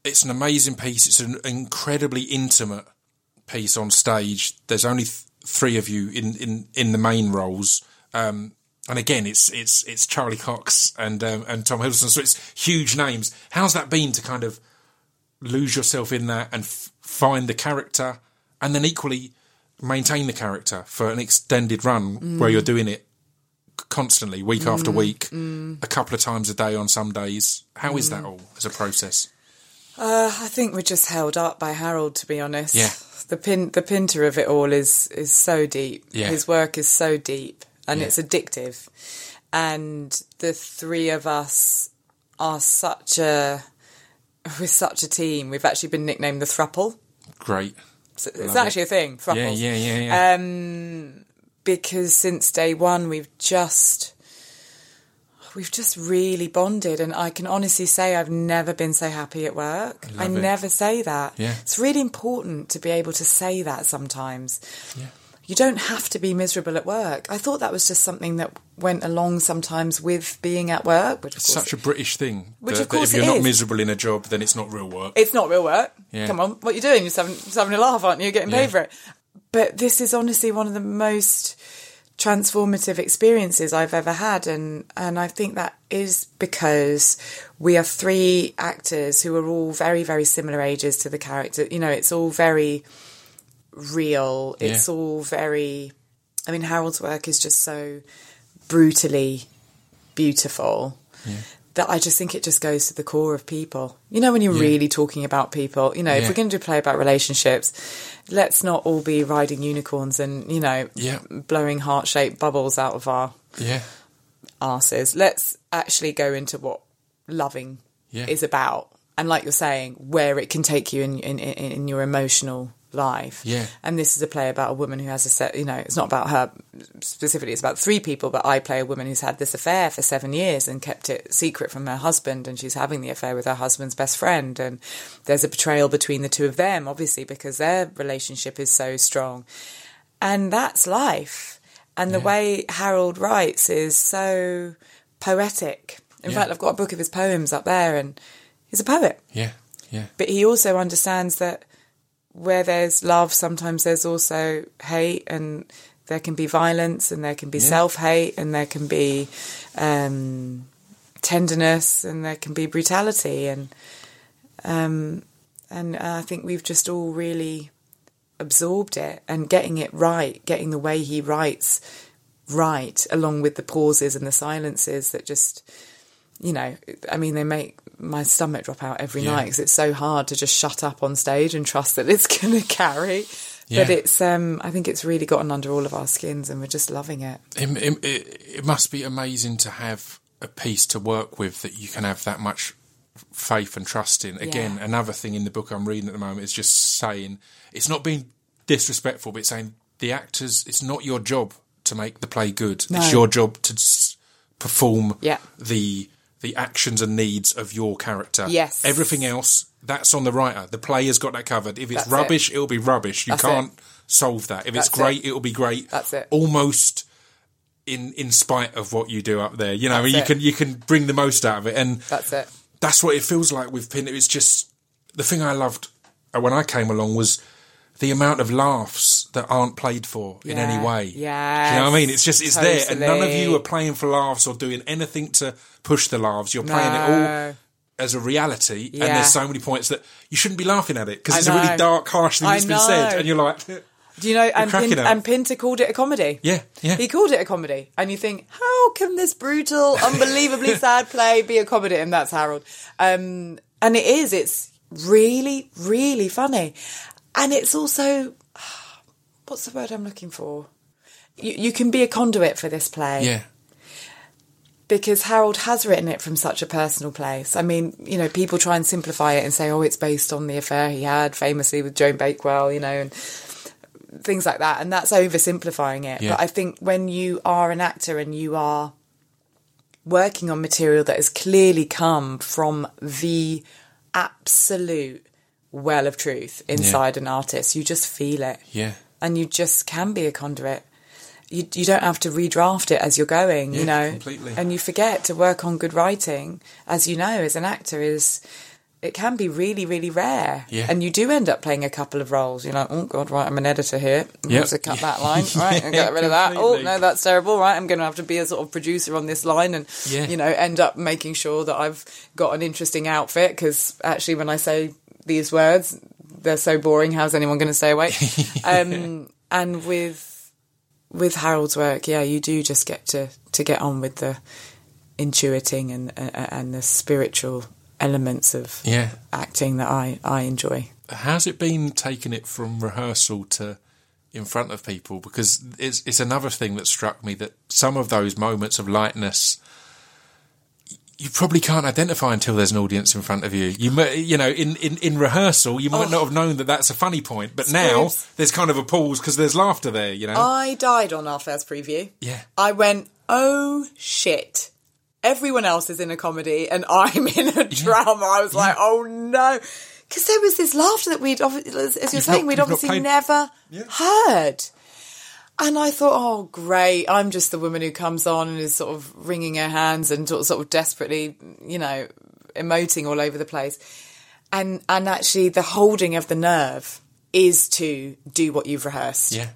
it's an amazing piece. It's an incredibly intimate piece on stage. There's only th- three of you in in in the main roles. Um, and again, it's it's it's Charlie Cox and um, and Tom Hiddleston, so it's huge names. How's that been to kind of lose yourself in that and f- find the character, and then equally maintain the character for an extended run where you're doing it constantly, week after week, a couple of times a day on some days. How is that all as a process? Uh, I think we're just held up by Harold, to be honest. Yeah. The pin, the pinter of it all is is so deep. Yeah. His work is so deep, and Yeah. it's addictive. And the three of us are such a <laughs> we're such a team. We've actually been nicknamed the Thruple. Great. It's, it's Love actually a thing. Thruples. Yeah, yeah, yeah, yeah. Um, because since day one, we've just we've just really bonded, and I can honestly say I've never been so happy at work. I, it. never say that. Yeah. It's really important to be able to say that sometimes. Yeah. You don't have to be miserable at work. I thought that was just something that went along sometimes with being at work, which of It's such a British thing. Which that, of course if you're not is. miserable in a job, then it's not real work. it's not real work. Yeah. Come on, what are you doing? You're just having, just having a laugh, aren't you? You're getting paid Yeah. for it. But this is honestly one of the most transformative experiences I've ever had, and and I think that is because we are three actors who are all very very similar ages to the character. You know, it's all very real. It's Yeah. all very. I mean, Harold's work is just so brutally beautiful that I just think it just goes to the core of people. You know, when you're Yeah. really talking about people, you know, if we're going to do play about relationships, let's not all be riding unicorns and, you know, Yeah. blowing heart shaped bubbles out of our Yeah. asses. Let's actually go into what loving Yeah. is about. And like you're saying, where it can take you in, in, in, in your emotional life. Yeah. And this is a play about a woman who has a set, you know, it's not about her specifically, it's about three people, but I play a woman who's had this affair for seven years and kept it secret from her husband. And she's having the affair with her husband's best friend. And there's a betrayal between the two of them, obviously, because their relationship is so strong. And that's life. And the Yeah. way Harold writes is so poetic. In Yeah. fact, I've got a book of his poems up there, and he's a poet. Yeah. Yeah. But he also understands that where there's love, sometimes there's also hate, and there can be violence, and there can be self hate, and there can be um, tenderness, and there can be brutality, and um, and I think we've just all really absorbed it and getting it right, getting the way he writes right, along with the pauses and the silences that just, you know, I mean, they make my stomach drop out every Yeah. night because it's so hard to just shut up on stage and trust that it's <laughs> going to carry. But it's, um, I think it's really gotten under all of our skins and we're just loving it. It, it, it, must be amazing to have a piece to work with that you can have that much faith and trust in. Again, Yeah. another thing in the book I'm reading at the moment is just saying it's not being disrespectful, but it's saying the actors, it's not your job to make the play good. No. It's your job to s- perform Yeah. the the actions and needs of your character. Yes. Everything else, that's on the writer. The player's got that covered. If it's That's rubbish, it. will be rubbish. You That's can't solve that. If it's That's it. great, it. will be great. That's it. Almost in in spite of what you do up there. You know, you it. can you can bring the most out of it, and That's it. that's what it feels like with Pin. It's just the thing I loved uh, when I came along was the amount of laughs that aren't played for in any way. Yeah. You know what I mean? It's just it's there, and none of you are playing for laughs or doing anything to push the laughs. You're playing it all as a reality, and there's so many points that you shouldn't be laughing at it because it's a really dark, harsh thing I that's been said, and you're like, Do you know? <laughs> And, Pin, and Pinter called it a comedy. Yeah, yeah. He called it a comedy, and you think, how can this brutal, unbelievably <laughs> sad play be a comedy? And that's Harold. Um, and it is. It's really, really funny, and it's also <sighs> what's the word I'm looking for? You, you can be a conduit for this play yeah, because Harold has written it from such a personal place. I mean, you know, people try and simplify it and say, oh, it's based on the affair he had famously with Joan Bakewell, you know, and things like that. And that's oversimplifying it. Yeah. But I think when you are an actor and you are working on material that has clearly come from the absolute well of truth inside an artist, you just feel it yeah. and you just can be a conduit. You you don't have to redraft it as you're going, you know. completely. And you forget to work on good writing, as you know, as an actor is it can be really, really rare. Yeah. And you do end up playing a couple of roles. You're like, oh god, right, I'm an editor here. I'm Yep. to cut that line, <laughs> right, and get rid of that. Oh no, that's terrible, right? I'm going to have to be a sort of producer on this line, and Yeah. you know, end up making sure that I've got an interesting outfit. Because actually, when I say these words, they're so boring. How's anyone going to stay awake? <laughs> um, and with with Harold's work, yeah, you do just get to to get on with the intuiting and and, and the spiritual elements of Yeah. acting that I I enjoy. How's it been taking it from rehearsal to in front of people? Because it's it's another thing that struck me that some of those moments of lightness you probably can't identify until there's an audience in front of you. You mi- you know in, in, in rehearsal you might oh. not have known that that's a funny point, but now there's kind of a pause because there's laughter there. You know, I died on our first preview. yeah, I went, oh shit. Everyone else is in a comedy and I'm in a drama. I was like, oh no. Because there was this laughter that we'd, as as you're You've saying, not- we'd obviously never Yeah. heard. And I thought, oh, great. I'm just the woman who comes on and is sort of wringing her hands and sort of, desperately, you know, emoting all over the place. And, and actually the holding of the nerve is to do what you've rehearsed yeah,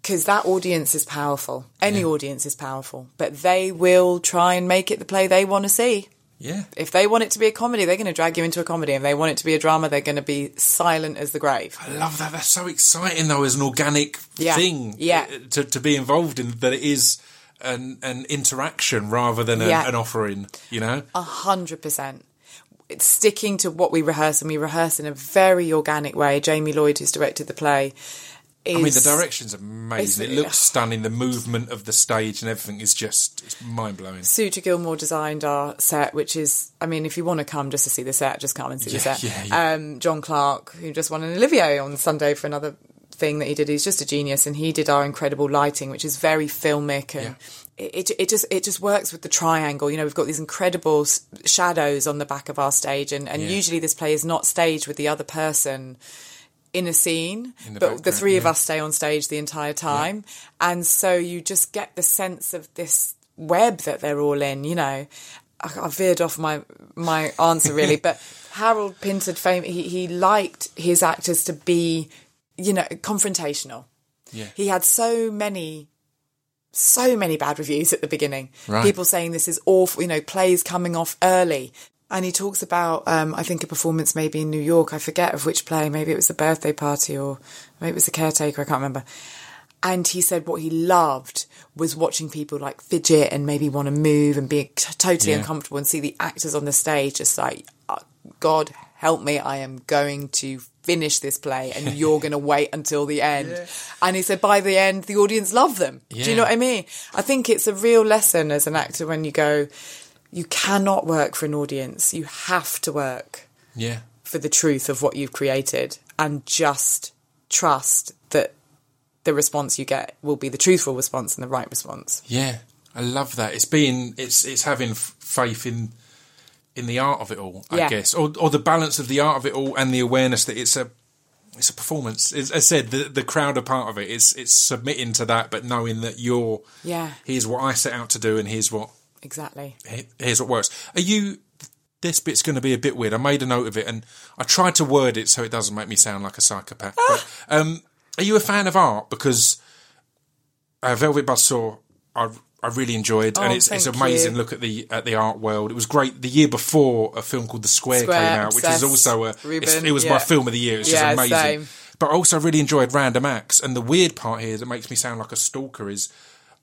because that audience is powerful. Any audience is powerful, but they will try and make it the play they want to see. Yeah. If they want it to be a comedy, they're going to drag you into a comedy. And if they want it to be a drama, they're going to be silent as the grave. I love that. That's so exciting, though, as an organic Yeah. thing. Yeah. uh, To, to be involved in that it is an an interaction rather than a, Yeah. an offering. You know. A hundred percent. It's sticking to what we rehearse, and we rehearse in a very organic way. Jamie Lloyd, who's directed the play, I mean, the direction's amazing. It looks stunning. The movement of the stage and everything is just it's mind blowing. Soutra Gilmour designed our set, which is, I mean, if you want to come just to see the set, just come and see the Yeah, set. yeah, yeah. Um, Jon Clark, who just won an Olivier on Sunday for another thing that he did, he's just a genius, and he did our incredible lighting, which is very filmic and. It, it, it just it just works with the triangle. You know, we've got these incredible s- shadows on the back of our stage, and, and Yeah. usually this play is not staged with the other person in a scene, In the but the three of yeah. us stay on stage the entire time. And so you just get the sense of this web that they're all in, you know. I, I veered off my my answer really, <laughs> but Harold Pinter fame he, he liked his actors to be, you know, confrontational. Yeah. He had so many so many bad reviews at the beginning. Right. People saying this is awful, you know, plays coming off early. And he talks about, um, I think, a performance maybe in New York. I forget of which play. Maybe it was the birthday party or maybe it was the caretaker. I can't remember. And he said what he loved was watching people like fidget and maybe want to move and be t- totally Yeah. uncomfortable and see the actors on the stage just like, "Oh, God help me, I am going to finish this play and <laughs> you're going to wait until the end. And he said by the end, the audience love them. Do you know what I mean? I think it's a real lesson as an actor when you go, you cannot work for an audience. You have to work Yeah. for the truth of what you've created and just trust that the response you get will be the truthful response and the right response. Yeah. I love that. It's being it's it's having f- faith in in the art of it all, I Yeah. guess, or or the balance of the art of it all and the awareness that it's a it's a performance. As I said, the the crowd are part of it. It's it's submitting to that, but knowing that you're Yeah. Here's what I set out to do, and here's what Exactly. here's what works. Are you? This bit's going to be a bit weird. I made a note of it, and I tried to word it so it doesn't make me sound like a psychopath. but, um, are you a fan of art? Because uh, Velvet Buzzsaw, I I really enjoyed, and Oh, it's it's amazing. you. Look at the at the art world. It was great. The year before, a film called The Square, Square, came out, which is also a. Ruben, it was yeah. my film of the year. It's Yeah, just amazing. same. but I also really enjoyed Random Acts. And the weird part here that makes me sound like a stalker is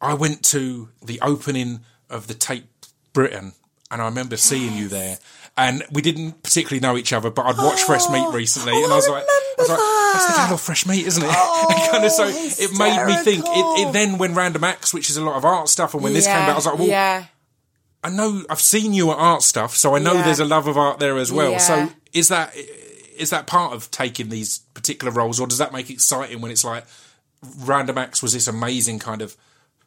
I went to the opening of the Tate Britain and I remember seeing you there. And we didn't particularly know each other, but I'd watched Fresh Meat recently, oh, and I was I like, I was like, "That's the gal off Fresh Meat, isn't it?" Oh, <laughs> and kind of so it made me think. It, it then when Random Acts, which is a lot of art stuff, and when this came out, I was like, "Well, yeah. I know I've seen you at art stuff, so I know Yeah. there's a love of art there as well. Yeah. So is that is that part of taking these particular roles, or does that make it exciting when it's like Random Acts was this amazing kind of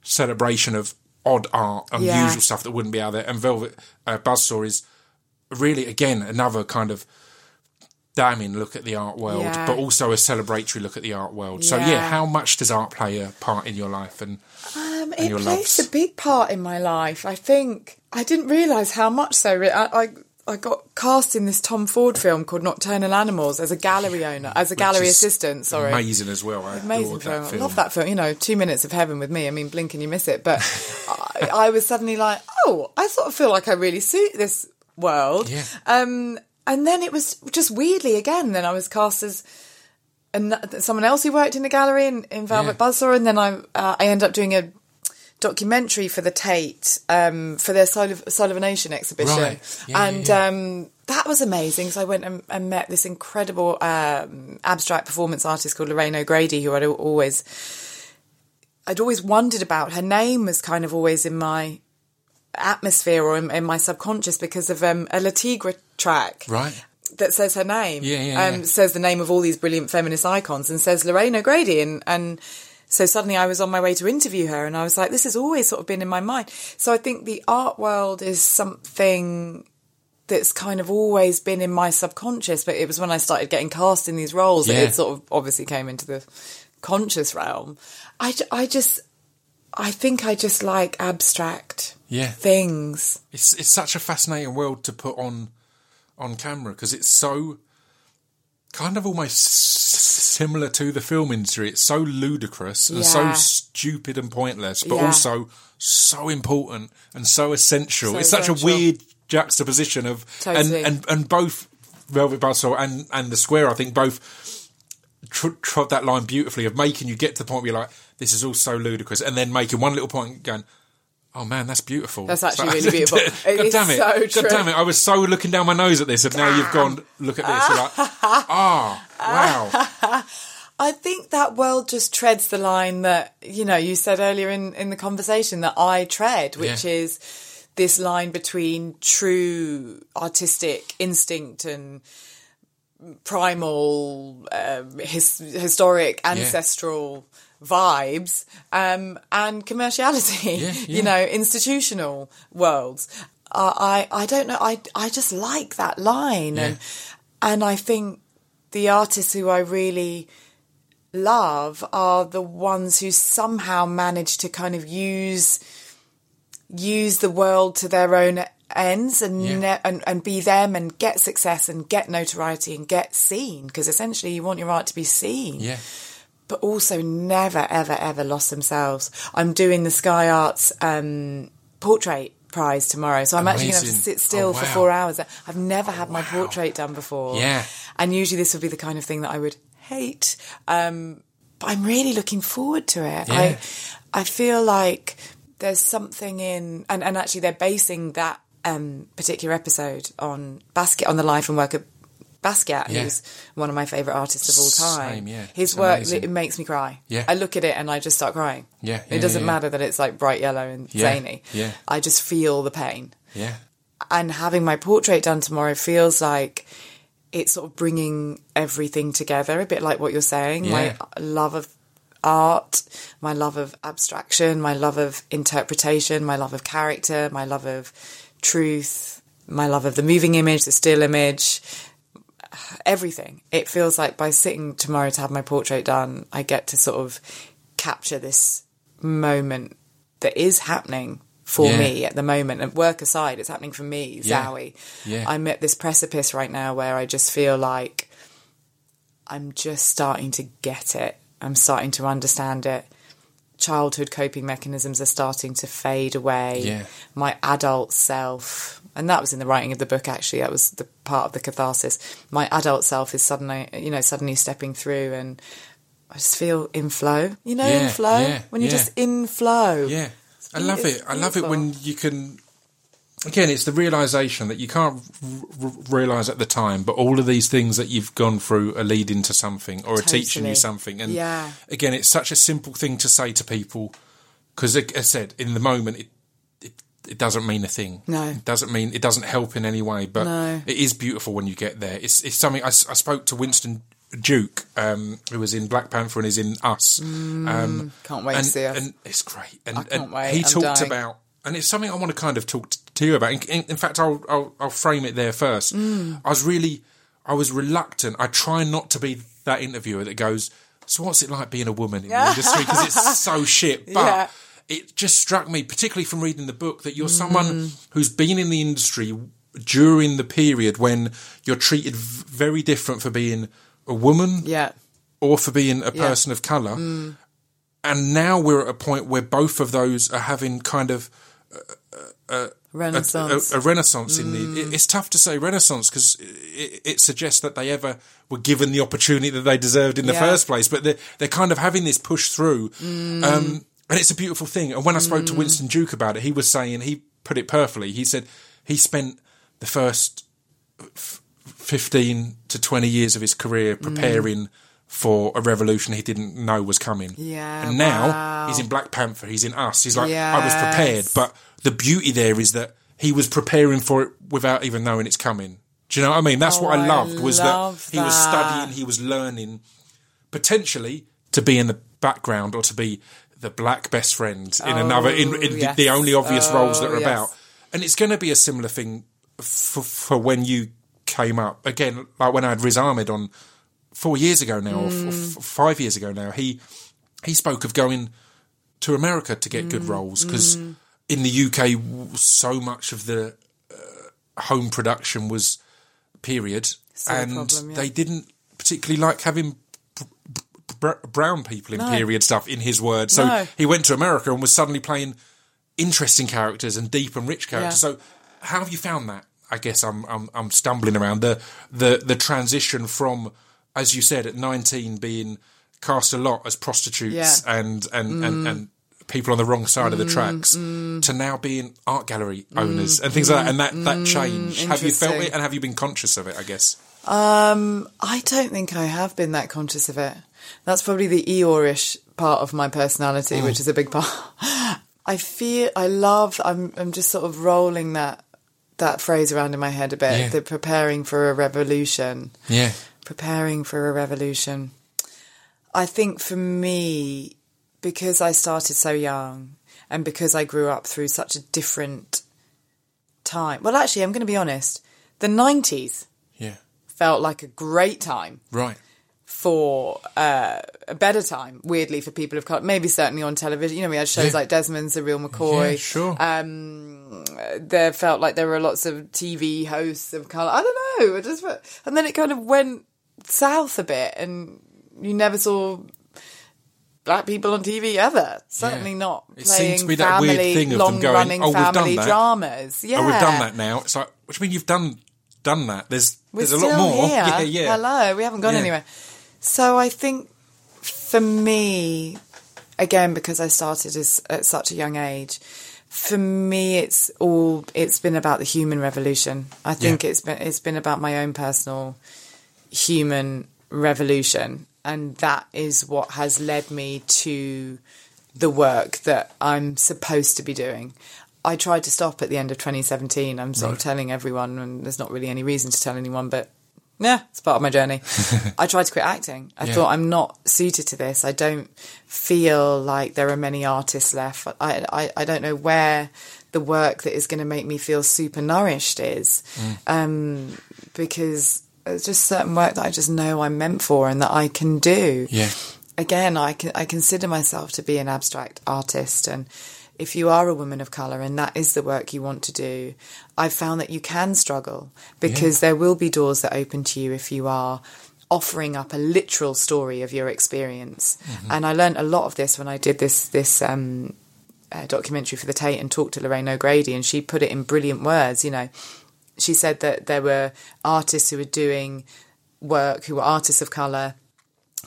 celebration of odd art, Yeah. unusual stuff that wouldn't be out there, and Velvet uh, Buzzsaw is really again another kind of damning look at the art world, Yeah. but also a celebratory look at the art world. So Yeah. yeah, how much does art play a part in your life? And Um, and it plays loves. a big part in my life. I think I didn't realise how much so. I, I I got cast in this Tom Ford film called Nocturnal Animals as a gallery owner, as a gallery is assistant. Sorry, amazing as well. I amazing film. that I love that film. You know, two minutes of heaven with me. I mean, blink and you miss it. But I, I was suddenly like, oh, I sort of feel like I really suit this world. Yeah. Um, and then it was just weirdly again. Then I was cast as and someone else who worked in the gallery in, in Velvet Yeah. Buzzsaw, and then I uh, I ended up doing a documentary for the Tate um, for their Sulliv- Soul of a Nation exhibition, Right. Yeah, yeah, and yeah. Um, that was amazing. So I went and, and met this incredible um, abstract performance artist called Lorraine O'Grady, who I'd always I'd always wondered about. Her name was kind of always in my atmosphere or in, in my subconscious because of um, a Le Tigre track Right. that says her name. Yeah, yeah, um, yeah. Says the name of all these brilliant feminist icons and says Lorraine O'Grady. And, and so suddenly I was on my way to interview her and I was like, this has always sort of been in my mind. So I think the art world is something that's kind of always been in my subconscious, but it was when I started getting cast in these roles Yeah. that it sort of obviously came into the conscious realm. I, I just, I think I just like abstract Yeah. things. It's it's such a fascinating world to put on on camera because it's so kind of almost similar to the film industry. It's so ludicrous and so stupid and pointless, but Yeah. also so important and so essential. So it's such essential. a weird juxtaposition of Totally. and, and and both Velvet Buzzsaw and and the Square. I think both tr- trod that line beautifully of making you get to the point where you're like, this is all so ludicrous, and then making one little point and going. Oh man, that's beautiful. That's actually really <laughs> beautiful. God It damn it! so God true. damn it! I was so looking down my nose at this, and now you've gone. Look at this. You're like, <laughs> ah, wow. <laughs> I think that world just treads the line that, you know, you said earlier in, in the conversation that I tread, which Yeah. is this line between true artistic instinct and primal, um, his, historic, ancestral vibes um, and commerciality, Yeah, <laughs> yeah. you know, institutional worlds. Uh, I, I don't know. I, I just like that line. And, and I think the artists who I really love are the ones who somehow manage to kind of use use the world to their own ends and Yeah. ne- and, and be them and get success and get notoriety and get seen because essentially you want your art to be seen Yeah, but also never ever ever lost themselves. I'm doing the sky arts um, portrait prize tomorrow so i'm actually going to have to sit still Oh, for four hours. I've never had my portrait done before. Yeah. and usually this would be the kind of thing that i would hate um, but i'm really looking forward to it. Yeah. i i feel like there's something in and, and actually they're basing that um, particular episode on Basquiat on the life and work of Basquiat, Yeah. who's one of my favourite artists of all time. Same, yeah. His It's work amazing. it makes me cry. Yeah. I look at it and I just start crying. Yeah, it doesn't yeah. matter that it's like bright yellow and Yeah, zany. yeah. I just feel the pain. yeah, And having my portrait done tomorrow feels like it's sort of bringing everything together, a bit like what you're saying. Yeah. My love of art, my love of abstraction, my love of interpretation, my love of character, my love of truth, my love of the moving image, the still image, everything. It feels like by sitting tomorrow to have my portrait done, I get to sort of capture this moment that is happening for Yeah. me at the moment. And work aside, it's happening for me, Yeah. Zawe. Yeah. I'm at this precipice right now where I just feel like I'm just starting to get it. I'm starting to understand it. Childhood coping mechanisms are starting to fade away. Yeah. My adult self And that was in the writing of the book. Actually, that was the part of the catharsis. My adult self is suddenly, you know, suddenly stepping through, and I just feel in flow. You know, in flow yeah, when you're yeah. just in flow. Yeah, I love it. I love it when you can. Again, it's the realization that you can't r- r- realize at the time, but all of these things that you've gone through are leading to something or are teaching you something. And Yeah. again, it's such a simple thing to say to people because, as I said, in the moment, it, it doesn't mean a thing. No. it doesn't mean it doesn't help in any way. But No. it is beautiful when you get there. It's it's something I spoke to Winston Duke, um, who was in Black Panther and is in Us. um, Can't wait and, to see us. and it's great. And, I can't and wait. he I'm talked dying. about, and it's something I want to kind of talk to you about. In, in, in fact, I'll, I'll I'll frame it there first. Mm. I was really, I was reluctant. I try not to be that interviewer that goes, "So what's it like being a woman in the industry?" Because it's so shit. <laughs> But Yeah. It just struck me, particularly from reading the book, that you're Mm. someone who's been in the industry during the period when you're treated very different for being a woman Yeah. or for being a Yeah. Mm. person of colour. And now we're at a point where both of those are having kind of a, Renaissance. a, a renaissance in the. Mm. It, it's tough to say renaissance because it, it suggests that they ever were given the opportunity that they deserved in the Yeah. first place. But they're, they're kind of having this push through. Mm. Um, and it's a beautiful thing. And when I spoke to Winston Duke about it, he was saying, he put it perfectly. He said he spent the first f- 15 to 20 years of his career Mm. preparing for a revolution he didn't know was coming. Yeah, And now wow. he's in Black Panther, he's in Us. He's like, I was prepared. But the beauty there is that he was preparing for it without even knowing it's coming. Do you know what I mean? That's Oh, what I I loved was that love he was studying, he was learning potentially to be in the background or to be the black best friend in another in, in the- yes. the only obvious roles that Oh, are yes. about. And it's going to be a similar thing for, for when you came up again, like when I had Riz Ahmed on four years ago now, or f- Mm. f- five years ago now. He he spoke of going to America to get Mm. good roles because in the UK, so much of the uh, home production was period, a and problem, yeah. they didn't particularly like having. Br- br- Brown people in No. period stuff, in his words. So No. he went to America and was suddenly playing interesting characters and deep and rich characters. Yeah. So, how have you found that? I guess I'm I'm I'm stumbling around the the the transition from, as you said, at 19 being cast a lot as prostitutes Yeah. Mm. and and, and and people on the wrong side of the tracks to now being art gallery owners and things like that. And that that change. Have you felt Mm. It and have you been conscious of it? I guess. I don't think I have been that conscious of it. That's probably the Eeyore-ish part of my personality, Mm. which is a big part. I feel I love. I'm I'm just sort of rolling that that phrase around in my head a bit. Yeah. The preparing for a revolution. Yeah. preparing for a revolution. I think for me, because I started so young and because I grew up through such a different time. Well, actually, I'm going to be honest. The 90s Yeah. felt like a great time Right. For uh, a better time, weirdly, for people of colour. Maybe certainly on television. You know, we had shows Yeah. like Desmond's, The Real McCoy. Yeah, sure. There felt like there were lots of TV hosts of colour. I don't know. It just and then it kind of went south a bit, and you never saw black people on TV ever. Certainly Yeah. not It playing seems to be that weird family, thing of them going, "Oh, done family dramas. Yeah, Oh, we've done that now. It's like, you mean you've done done that? There's We're there's a lot more. <laughs> Here. Yeah, yeah. Hello, we haven't gone Yeah. anywhere. So I think for me, again, because I started as, at such a young age, for me, it's all it's been about the human revolution. I think Yeah. it's been it's been about my own personal human revolution, and that is what has led me to the work that I'm supposed to be doing. I tried to stop at the end of 2017. I'm sort of telling everyone, and there's not really any reason to tell anyone, but yeah, it's part of my journey. <laughs> I tried to quit acting. I Yeah. thought I'm not suited to this. I don't feel like there are many artists left. I, I, I don't know where the work that is going to make me feel super nourished is, Mm. um, because it's just certain work that I just know I'm meant for and that I can do Yeah. again, I can I consider myself to be an abstract artist, and if you are a woman of color and that is the work you want to do, I've found that you can struggle because there will be doors that open to you if you are offering up a literal story of your experience. And I learned a lot of this when I did this this um, uh, documentary for the Tate and talked to Lorraine O'Grady, and she put it in brilliant words. You know, she said that there were artists who were doing work who were artists of color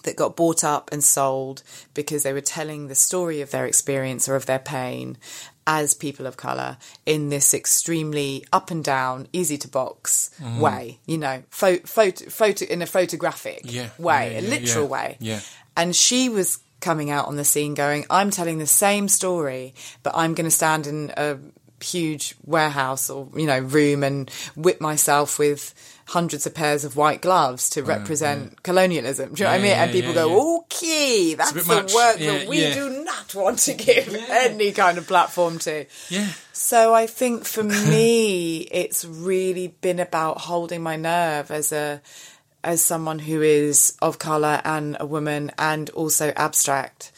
that got bought up and sold because they were telling the story of their experience or of their pain as people of color in this extremely up and down, easy to box mm-hmm. way, you know, photo, photo, photo in a photographic Yeah, way, yeah, a literal yeah, way. yeah. And she was coming out on the scene going, I'm telling the same story, but I'm going to stand in a huge warehouse or, you know, room and whip myself with hundreds of pairs of white gloves to represent colonialism. Do you know what I mean? and people yeah, go, yeah. okay, that's the much. work Yeah, that we yeah. do not want to give <laughs> any kind of platform to. Yeah. So I think for <laughs> me, it's really been about holding my nerve as a as someone who is of color and a woman and also abstract.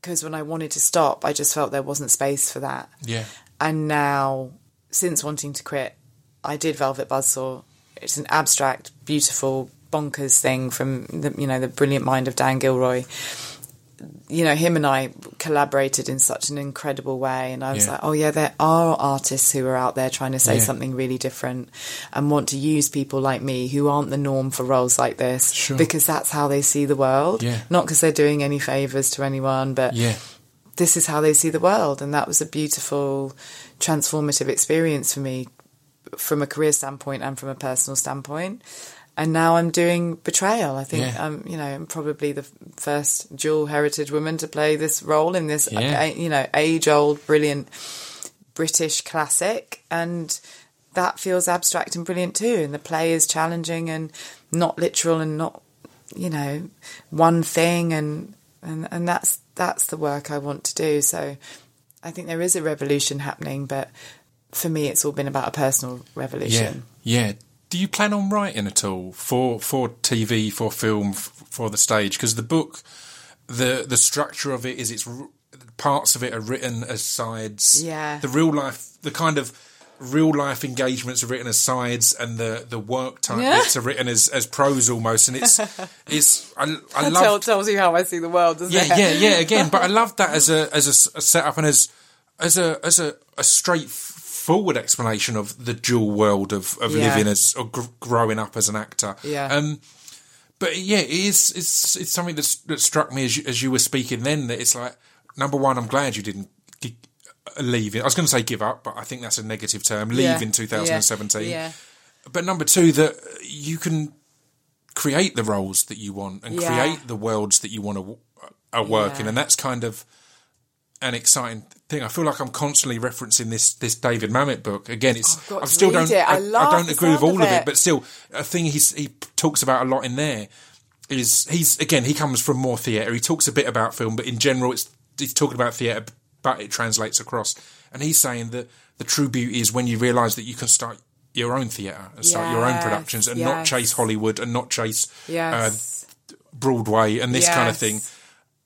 Because when I wanted to stop, I just felt there wasn't space for that. Yeah. And now, since wanting to quit, I did Velvet Buzzsaw. It's an abstract, beautiful, bonkers thing from the you know the brilliant mind of Dan Gilroy. You know, him and I collaborated in such an incredible way, and I was Yeah. like, oh yeah, there are artists who are out there trying to say Yeah. something really different and want to use people like me who aren't the norm for roles like this Sure. because that's how they see the world. Yeah. Not because they're doing any favors to anyone, but Yeah. this is how they see the world and that was a beautiful transformative experience for me from a career standpoint and from a personal standpoint and now I'm doing Betrayal. I think Yeah. I'm, you know, I'm probably the first dual heritage woman to play this role in this, Yeah. you know, age-old, brilliant British classic, and that feels abstract and brilliant too. And the play is challenging and not literal and not, you know, one thing, and and and that's that's the work I want to do. So I think there is a revolution happening, but for me, it's all been about a personal revolution. Yeah. Yeah. Do you plan on writing at all for for TV, for film, f- for the stage? Because the book, the the structure of it is it's parts of it are written as sides. Yeah. The real life, the kind of real life engagements are written as sides, and the the work type Yeah. bits are written as as prose almost. And it's <laughs> it's I I love tell, tells you how I see the world, doesn't yeah, it? yeah, yeah. Again, but I <laughs> love that as a as a a, setup and as as a as a, a straightforward explanation of the dual world of, of Yeah. living as or gr- growing up as an actor. Yeah. Um, but yeah, it is. It's it's something that's, that struck me as you, as you were speaking. Then that it's like number one, I'm glad you didn't gi- leave it. I was going to say give up, but I think that's a negative term. Leave Yeah. in 2017. Yeah. But number two, that you can create the roles that you want and create the worlds that you want to are working, and that's kind of an exciting thing. I feel like I'm constantly referencing this this David Mamet book again. It's I've I still don't it. I I, don't agree with all of it, it. but still a thing he's, he talks about a lot in there is he's again he comes from more theatre. He talks a bit about film, but in general, it's he's talking about theatre, but it translates across. And he's saying that the true beauty is when you realise that you can start your own theatre and start your own productions and not chase Hollywood and not chase uh, Broadway and this kind of thing.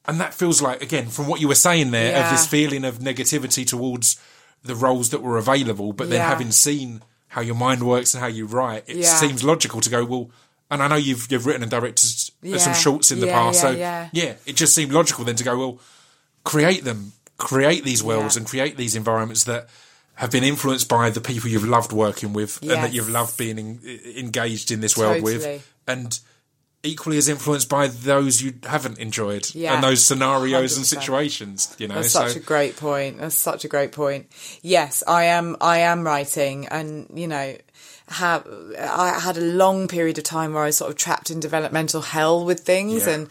And that feels like, again, from what you were saying there, of this feeling of negativity towards the roles that were available, but then Yeah. having seen how your mind works and how you write, it Yeah. seems logical to go, well, and I know you've you've written and directed uh, Yeah. some shorts in the Yeah, past, yeah, so yeah. it just seemed logical then to go, well, create them, create these worlds Yeah. and create these environments that have been influenced by the people you've loved working with and that you've loved being in, engaged in this world with, and equally as influenced by those you haven't enjoyed Yeah. and those scenarios and 100%. situations. You know, That's so such a great point. That's such a great point. Yes, I am. I am writing, and you know, have I had a long period of time where I was sort of trapped in developmental hell with things, Yeah. and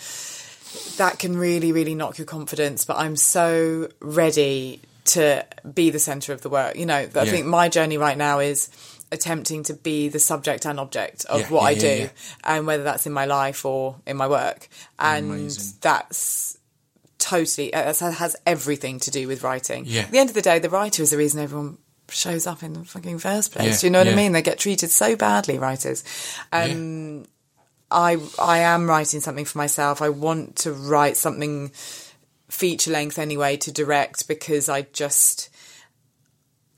that can really, really knock your confidence. But I'm so ready to be the center of the work. You know, I Yeah. think my journey right now is attempting to be the subject and object of Yeah, what yeah, I do, yeah. and whether that's in my life or in my work, and Amazing. that's totally uh, that has everything to do with writing. Yeah. At the end of the day, the writer is the reason everyone shows up in the fucking first place. You know what. I mean? They get treated so badly, writers. Um, I I am writing something for myself. I want to write something feature length anyway to direct because I just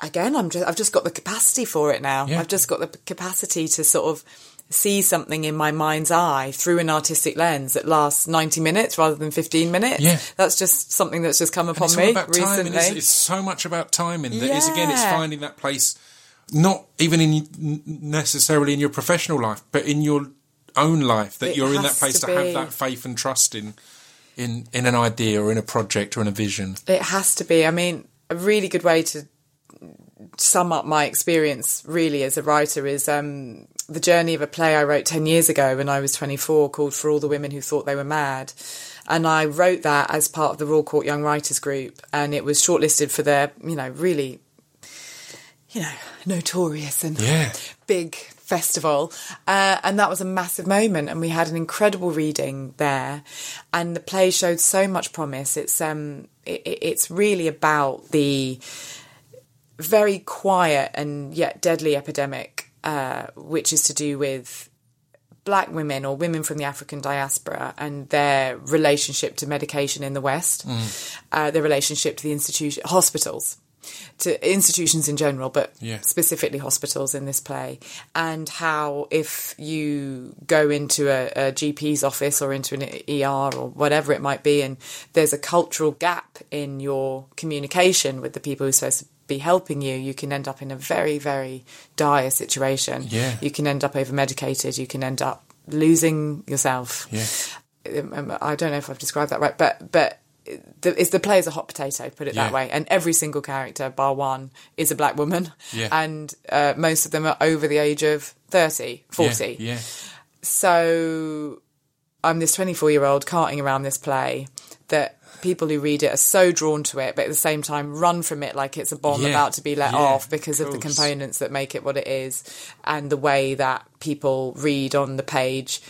again I'm just I've just got the capacity for it now. Yeah. I've just got the capacity to sort of see something in my mind's eye through an artistic lens that lasts 90 minutes rather than 15 minutes. Yeah. That's just something that's just come upon me recently. It's, it's so much about timing. That is again, it's finding that place, not even in necessarily in your professional life, but in your own life. That It you're in that place to, to have that faith and trust in, in in an idea or in a project or in a vision. It has to be. I mean, a really good way to sum up my experience really as a writer is um, the journey of a play I wrote 10 years ago when I was 24 called For All the Women Who Thought They Were Mad. And I wrote that as part of the Royal Court Young Writers Group. And it was shortlisted for their, you know, really, you know, notorious and Yeah. big festival. Uh, and that was a massive moment. And we had an incredible reading there. And the play showed so much promise. It's, um, it, it- it's really about the very quiet and yet deadly epidemic, uh, which is to do with black women or women from the African diaspora and their relationship to medication in the West, uh, their relationship to the institution, hospitals, to institutions in general, but Yeah. specifically hospitals in this play, and how if you go into a, a GP's office or into an ER or whatever it might be, and there's a cultural gap in your communication with the people who are supposed to be helping you, you can end up in a very, very dire situation. Yeah. You can end up over medicated, you can end up losing yourself. Yeah. Um, I don't know if I've described that right, but but the, it's the play is a hot potato, put it Yeah. that way. And every single character, bar one, is a black woman, Yeah. and uh, most of them are over the age of 30, 40. Yeah. yeah. So I'm this 24 year old carting around this play that people who read it are so drawn to it, but at the same time run from it like it's a bomb Yeah. about to be let Yeah, off because of, of the components that make it what it is and the way that people read on the page.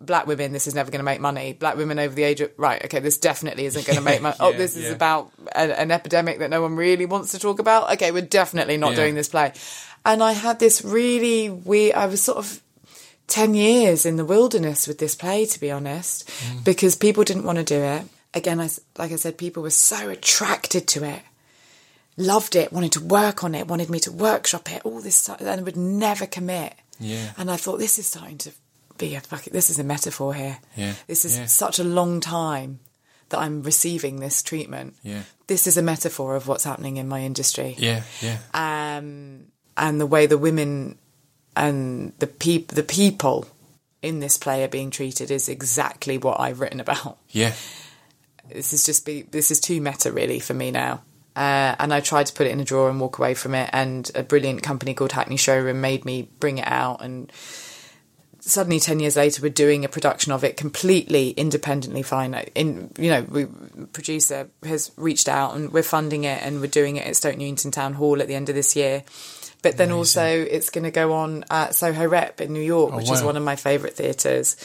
Black women, this is never going to make money. Black women over the age of right, okay, this definitely isn't going to make money. <laughs> oh, Yeah, this is yeah. about a, an epidemic that no one really wants to talk about. Okay, we're definitely not Yeah. doing this play. And I had this really weird. I was sort of 10 years in the wilderness with this play, to be honest, mm. because people didn't want to do it. Again, I like I said, people were so attracted to it, loved it, wanted to work on it, wanted me to workshop it, all this stuff, and would never commit. Yeah. And I thought, this is starting to be a fucking, this is a metaphor here. Yeah, This is yeah. such a long time that I'm receiving this treatment. Yeah. This is a metaphor of what's happening in my industry Yeah. Yeah. um, and the way the women and the peop- the people in this play are being treated is exactly what I've written about. Yeah. This is just be this is too meta really for me now. Uh, and I tried to put it in a drawer and walk away from it. And a brilliant company called Hackney Showroom made me bring it out. And suddenly, ten years later, we're doing a production of it completely independently. Fine, in you know, we producer has reached out and we're funding it, and we're doing it at Stoke Newington Town Hall at the end of this year. But then also, it's going to go on at Soho Rep in New York, which is one of my favourite theatres.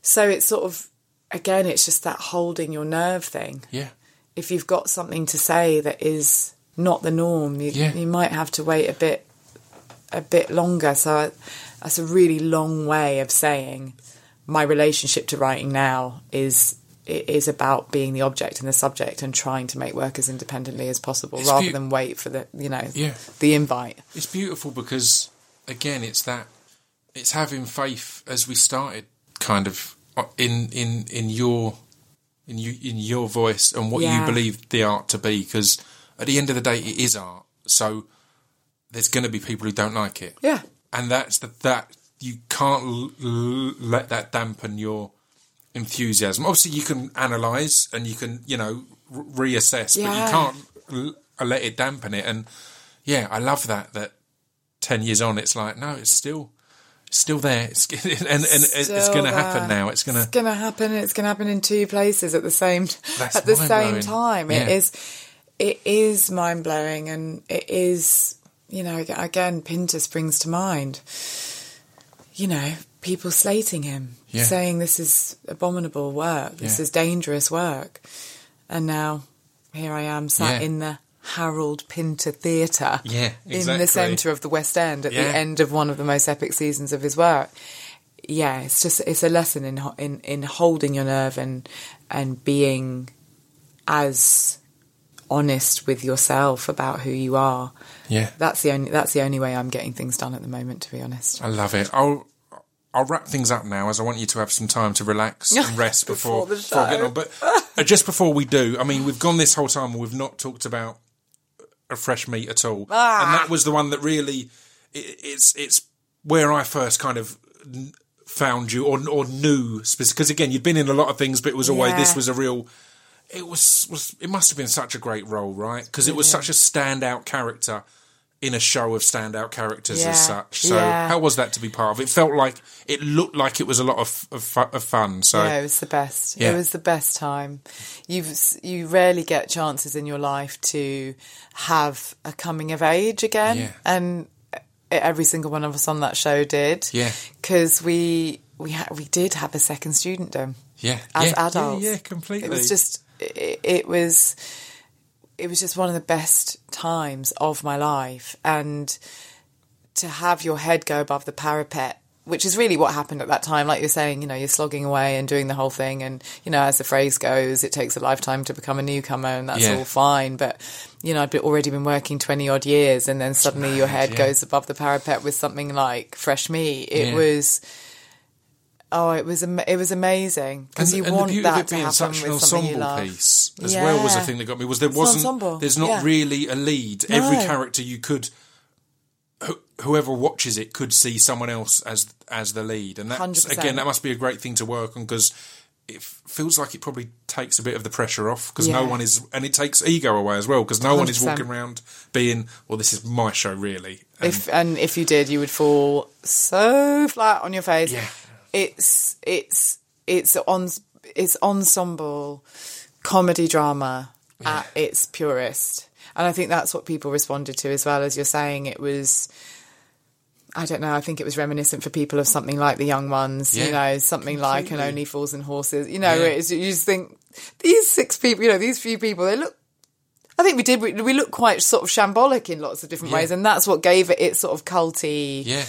So it's sort of again, it's just that holding your nerve thing Yeah. if you've got something to say that is not the norm, you, Yeah. you might have to wait a bit a bit longer. So I, that's a really long way of saying my relationship to writing now is it is about being the object and the subject and trying to make work as independently as possible It's rather beau- than wait for the you know Yeah. the invite. It's beautiful because again, it's that it's having faith as we started, kind of Uh, in in in your in you in your voice and what Yeah. you believe the art to be. Because at the end of the day, it is art. So there's going to be people who don't like it. Yeah. and that's the that you can't l- l- let that dampen your enthusiasm. Obviously, you can analyze and you can you know r- reassess, but you can't l- uh, let it dampen it. And yeah, I love that. That ten years on, it's like no, it's still still there. It's <laughs> and and it's going to happen now. It's going It's to going to happen. It's going to happen in two places at the same at the same time. Yeah. It is it is mind blowing, and it is you know again Pinter springs to mind. You know, people slating him, Yeah. saying this is abominable work, this Yeah. is dangerous work, and now here I am sat in the Harold Pinter Theatre, Yeah, in the centre of the West End at Yeah. the end of one of the most epic seasons of his work yeah, it's just it's a lesson in in in holding your nerve and and being as honest with yourself about who you are. yeah. That's the only that's the only way I'm getting things done at the moment. To be honest, I love it. I'll I'll wrap things up now, as I want you to have some time to relax <laughs> and rest before, Before before getting on. But uh, just before we do, I mean, we've gone this whole time and we've not talked about a fresh meat at all, Ah. and that was the one that really it, it's it's where I first kind of found you or or knew because again you'd been in a lot of things, but it was always Yeah. this was a real. It was was it must have been such a great role, right? Because it was such a standout character in a show of standout characters Yeah. as such. So Yeah. how was that to be part of? It felt like it looked like it was a lot of of, of fun. So Yeah, it was the best. Yeah. It was the best time. You've you rarely get chances in your life to have a coming of age again, and every single one of us on that show did. Yeah. because we we ha- we did have a second studentdom yeah, as adults. yeah, yeah, completely. It was just it, it was it was just one of the best times of my life and to have your head go above the parapet which is really what happened at that time like you're saying you know you're slogging away and doing the whole thing and you know as the phrase goes it takes a lifetime to become a newcomer and that's Yeah. all fine but you know I'd be- already been working 20 odd years and then suddenly your head yeah. goes above the parapet with something like fresh meat it Yeah. was Oh, it was am- it was amazing because you and want the beauty that of it to being happen such an with something you ensemble love. piece as well was the Yeah. thing that got me was there an wasn't ensemble, there's not yeah. really a lead every No. character you could wh- whoever watches it could see someone else as as the lead and that's 100%. again that must be a great thing to work on because it f- feels like it probably takes a bit of the pressure off because no Yeah. one is and it takes ego away as well because no one is 100%. walking around being well this is my show really and If and if you did, you would fall so flat on your face. Yeah. It's it's it's on it's ensemble comedy drama at its purest, and I think that's what people responded to as well as you're saying. It was. I don't know. I think it was reminiscent for people of something like the young ones, Yeah, you know, something like and only fools and horses. You know, Yeah. you just think these six people, you know, these few people, they look I think we did. We, we look quite sort of shambolic in lots of different Yeah. ways, and that's what gave it its sort of culty yeah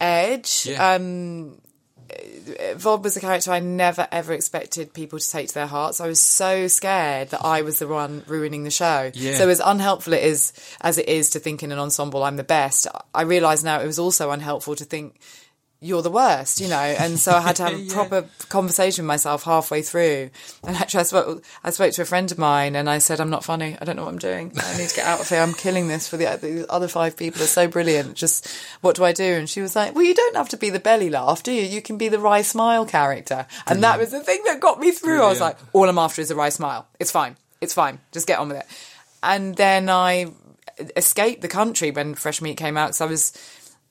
edge. Yeah. Um, Vod was a character I never ever expected people to take to their hearts. I was so scared that I was the one ruining the show. Yeah. So as unhelpful it is as it is to think in an ensemble I'm the best, I realise now it was also unhelpful to think you're the worst, you know. And so I had to have a <laughs> Yeah. proper conversation with myself halfway through. And actually, I spoke, I spoke to a friend of mine, and I said, "I'm not funny. I don't know what I'm doing. I need to get out of here. I'm killing this for the, the other five people. Are so brilliant. Just what do I do?" And she was like, "Well, you don't have to be the belly laugh, do you? You can be the wry smile character." And that was the thing that got me through. I was like, "All I'm after is a wry smile. It's fine. It's fine. Just get on with it." And then I escaped the country when Fresh Meat came out because I was.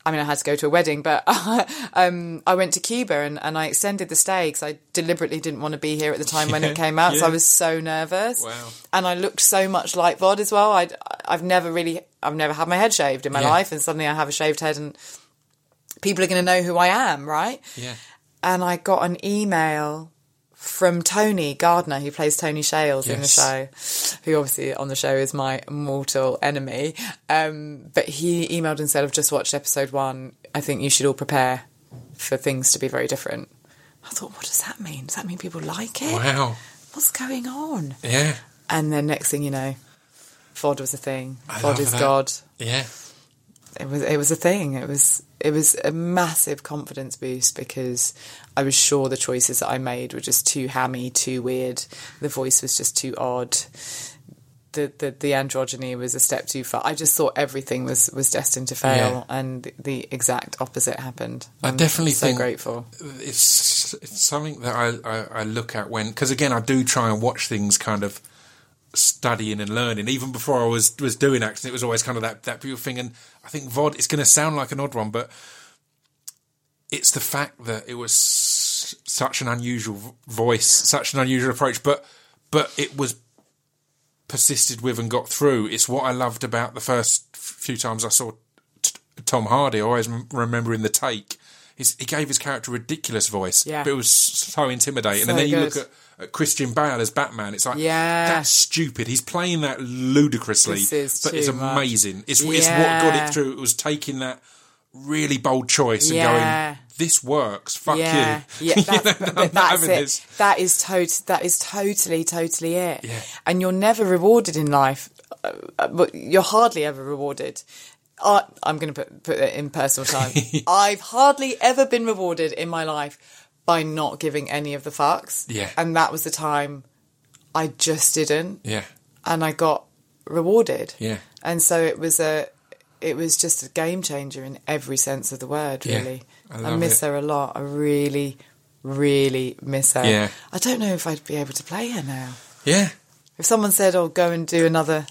I mean, I had to go to a wedding, but <laughs> um, I went to Cuba and, and I extended the stay because I deliberately didn't want to be here at the time when it came out. So yeah. I was so nervous. Wow. And I looked so much like Vod as well. I'd, I've never really, I've never had my head shaved in my Yeah. life, and suddenly I have a shaved head, and people are going to know who I am, right? yeah And I got an email from Tony Gardner, who plays Tony Shales in the show, who obviously on the show is my mortal enemy. Um, but he emailed and said, I've just watched episode one. I think you should all prepare for things to be very different. I thought, what does that mean? Does that mean people like it? wow What's going on? yeah And then next thing you know, VOD was a thing. I VOD is that. God. yeah It was it was a thing. It was it was a massive confidence boost because I was sure the choices that I made were just too hammy, too weird. The voice was just too odd. The, the the androgyny was a step too far. I just thought everything was was destined to fail, and the, exact opposite happened. I I'm definitely so think- grateful. it's it's something that I, I, I look at when because again I do try and watch things kind of studying and learning even before I was was doing acting it was always kind of that that beautiful thing and I think Vod it's going to sound like an odd one but it's the fact that it was such an unusual voice such an unusual approach but but it was persisted with and got through it's what I loved about the first few times I saw t- Tom Hardy I always m- remember in the take He's, he gave his character a ridiculous voice, Yeah. but it was so intimidating. So and then you good. look at, at Christian Bale as Batman. It's like, Yeah. that's stupid. He's playing that ludicrously, but it's too much. amazing. It's, it's what got it through. It was taking that really bold choice and Yeah. going, this works. Fuck yeah, you. yeah, <laughs> You that's, know, but that's it. this. That is tot- That is totally, totally it. Yeah. And you're never rewarded in life, uh, uh, but you're hardly ever rewarded I, I'm going to put put it in personal time. <laughs> I've hardly ever been rewarded in my life by not giving any of the fucks. Yeah. and that was the time I just didn't, Yeah. and I got rewarded. Yeah. and so it was a. It was just a game changer in every sense of the word, Yeah, really. I I, love miss it. her a lot. I really, really miss her. Yeah. I don't know if I'd be able to play her now. Yeah. If someone said, "Oh, go and do another,"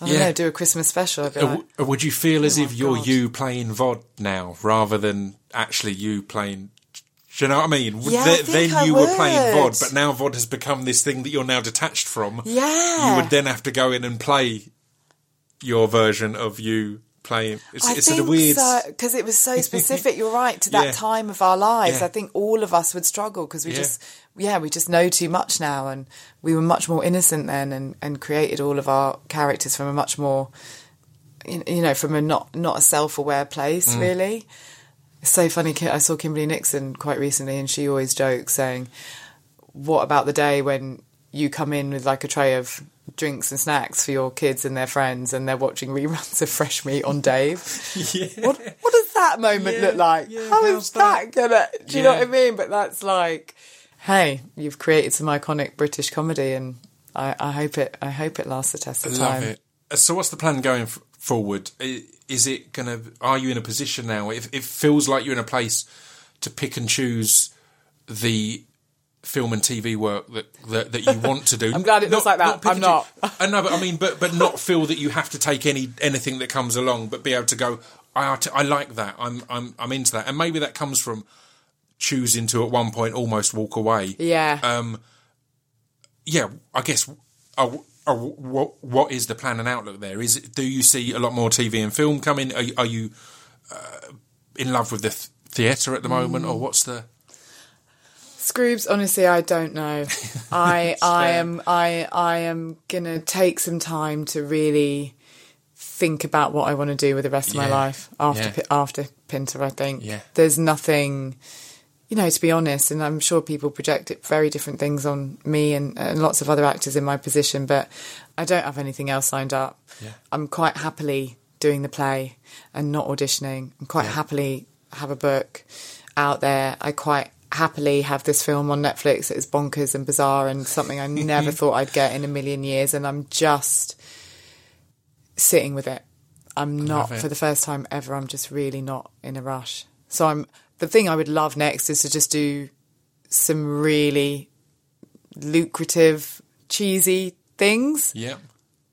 I don't Yeah. know, do a Christmas special, I'd be Uh, like, uh, would you feel as Oh if you're God. you playing VOD now rather than actually you playing? Do you know what I mean? Yeah, I Th- then I you were playing. VOD, but now VOD has become this thing that you're now detached from. "Yeah." You would then have to go in and play your version of you playing. It's, I it's think sort of weird. because it was so <laughs> specific. You're right to that Yeah. time of our lives. Yeah. I think all of us would struggle because we just, yeah, we just know too much now, and we were much more innocent then, and, and created all of our characters from a much more, you you know, from a not not a self aware place. Mm. Really, it's so funny. I saw Kimberley Nixon quite recently, and she always jokes saying, "What about the day when you come in with like a tray of?" Drinks and snacks for your kids and their friends, and they're watching reruns of Fresh Meat on Dave. <laughs> What what does that moment Yeah, look like? yeah, how's is that, gonna? Do you know what I mean? But that's like, hey, you've created some iconic British comedy, and I, I hope it. I hope it lasts the test of I time. it. So, what's the plan going f- forward? I- Is it going to? Are you in a position now? If it feels like you're in a place to pick and choose the film and TV work that that, that you want to do. <laughs> I'm glad it looks like that. pick I'm not. I know, but I mean, but but not feel that you have to take any anything that comes along, but be able to go. I I like that. I'm I'm I'm into that, and maybe that comes from choosing to at one point almost walk away Yeah. Um, yeah, I guess. Uh, what what is the plan and outlook there? Is do you see a lot more TV and film coming? Are, you- are you uh, in love with the th- theatre at the moment, Mm. or what's the? Scroobs, honestly, I don't know. <laughs> I I am I I am gonna take some time to really think about what I want to do with the rest of my life after Yeah. After Pinter. I think Yeah. there's nothing, you know, to be honest, and I'm sure people project very different things on me and, and lots of other actors in my position, but I don't have anything else signed up. Yeah. I'm quite happily doing the play and not auditioning. I'm quite Yeah. happily have a book out there. I quite happily have this film on Netflix that is bonkers and bizarre and something I <laughs> never thought I'd get in a million years. And I'm just sitting with it. I'm not, it. for the first time ever, I'm just really not in a rush. So I'm, the thing I would love next is to just do some really lucrative, cheesy things. Yeah,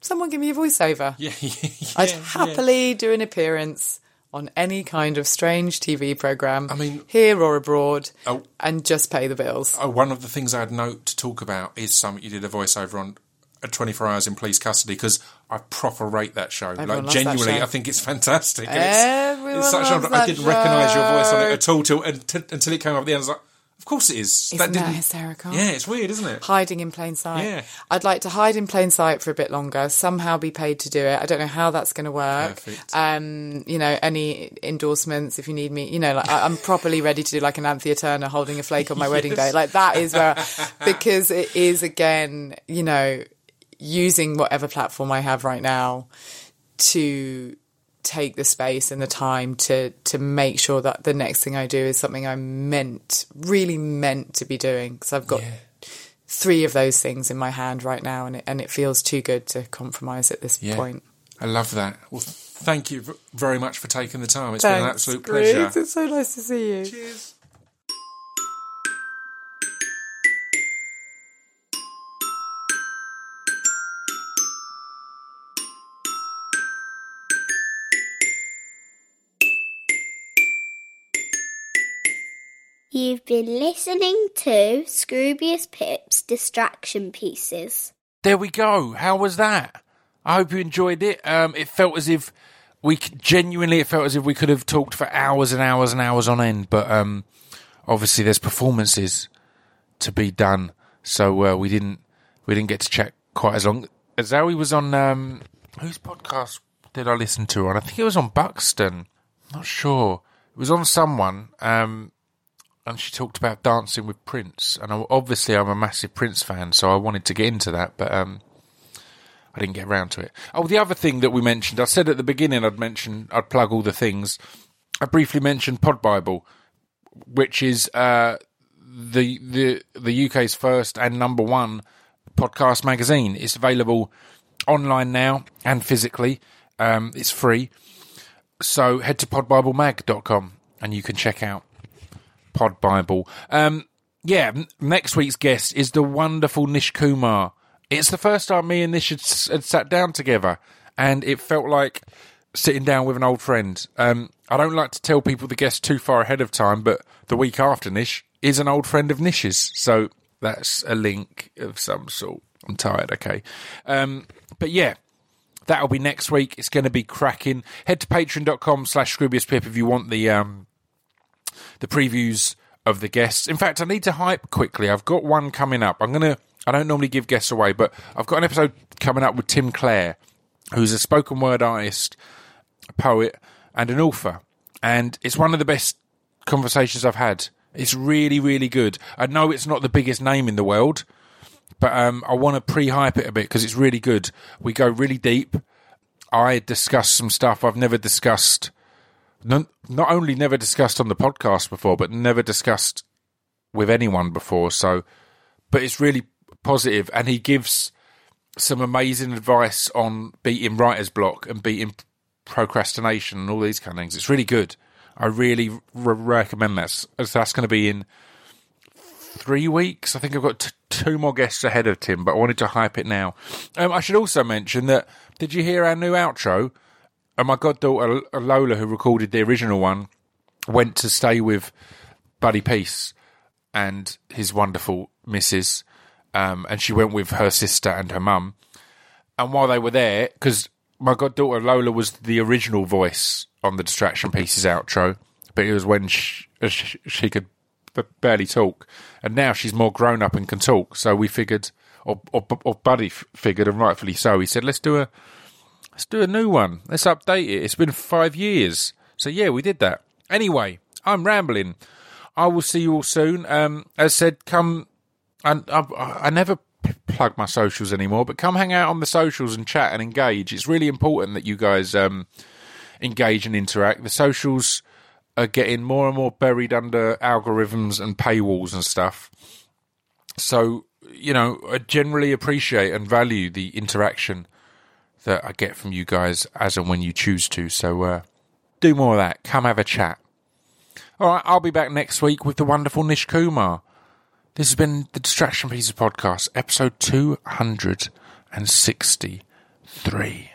Someone give me a voiceover. <laughs> yeah, yeah. I'd yeah. happily do an appearance on any kind of strange TV program. I mean- here or abroad, Oh. and just pay the bills. Oh, one of the things I'd note to talk about is something you did a voiceover on. At 24 Hours in Police Custody because I proper rate that show. Everyone like genuinely, show. I think it's fantastic. And it's, Everyone it's such loves a, I that didn't recognise your voice on it at all till, until, until it came up at the end. I was like, of course it is. Isn't that didn't- hysterical? Yeah, it's weird, isn't it? Hiding in plain sight. Yeah. I'd like to hide in plain sight for a bit longer, somehow be paid to do it. I don't know how that's going to work. Perfect. Um, you know, any endorsements if you need me. You know, like I, I'm properly ready to do like an Anthea Turner holding a flake on my wedding <laughs> day. Like that is where, because it is again, you know, using whatever platform I have right now to take the space and the time to to make sure that the next thing I do is something I'm meant, really meant to be doing. Because I've got Yeah. three of those things in my hand right now, and it, and it feels too good to compromise at this Yeah. point. I love that. Well, thank you very much for taking the time. It's been an absolute pleasure. It's so nice to see you. Cheers. You've been listening to Scroobius Pip's Distraction Pieces. There we go. How was that? I hope you enjoyed it. Um, it felt as if we genuinely, it felt as if we could have talked for hours and hours and hours on end. But um, obviously, there's performances to be done, so uh, we didn't we didn't get to chat quite as long. Zawe was on um, whose podcast did I listen to? On I think it was on Buxton. Not sure. It was on someone. Um, and she talked about dancing with Prince. And I, obviously, I'm a massive Prince fan, so I wanted to get into that, but um, I didn't get around to it. Oh, the other thing that we mentioned, I said at the beginning, I'd mention, I'd plug all the things. I briefly mentioned Pod Bible, which is uh, the the the UK's first and number one podcast magazine. It's available online now and physically. Um, it's free. So head to podbiblemag.com and you can check out Pod Bible. Um, yeah, next week's guest is the wonderful Nish Kumar. It's the first time me and Nish had, had sat down together, and it felt like sitting down with an old friend. Um, I don't like to tell people the guest too far ahead of time, but the week after Nish is an old friend of Nish's, so that's a link of some sort. I'm tired, okay. Um, but yeah, that'll be next week. It's going to be cracking. Head to patreon.com slash Pip if you want the um, the previews of the guests. In fact, I need to hype quickly. I've got one coming up. I'm to, I don't normally give guests away, but I've got an episode coming up with Tim Clare, who's a spoken word artist, a poet, and an author. And it's one of the best conversations I've had. It's really, really good. I know it's not the biggest name in the world, but um, I want to pre-hype it a bit because it's really good. We go really deep. I discuss some stuff I've never discussed. Not, only never discussed on the podcast before, but never discussed with anyone before. So, but it's really positive, and he gives some amazing advice on beating writer's block and beating procrastination and all these kind of things. It's really good. I really r- recommend that. So that's going to be in three weeks. I think I've got t- two more guests ahead of Tim, but I wanted to hype it now. Um, I should also mention that did you hear our new outro? And my goddaughter uh, uh, Lola, who recorded the original one, went to stay with Buddy Peace and his wonderful missus. Um, and she went with her sister and her mum. And while they were there, because my goddaughter Lola was the original voice on the Distraction Pieces outro, but it was when she, uh, she, she could barely talk. And now she's more grown up and can talk. So we figured, or, or, or Buddy figured, and rightfully so, he said, let's do a let's do a new one. Let's update it. It's been five years. So yeah, we did that. Anyway, I'm rambling. I will see you all soon. Um, as said, come. And I, I never p- plug my socials anymore, but come hang out on the socials and chat and engage. It's really important that you guys um, engage and interact. The socials are getting more and more buried under algorithms and paywalls and stuff. So, you know, I generally appreciate and value the interaction that I get from you guys as and when you choose to. So, uh, do more of that. Come have a chat. All right, I'll be back next week with the wonderful Nish Kumar. This has been the Distraction Pieces podcast, episode 263.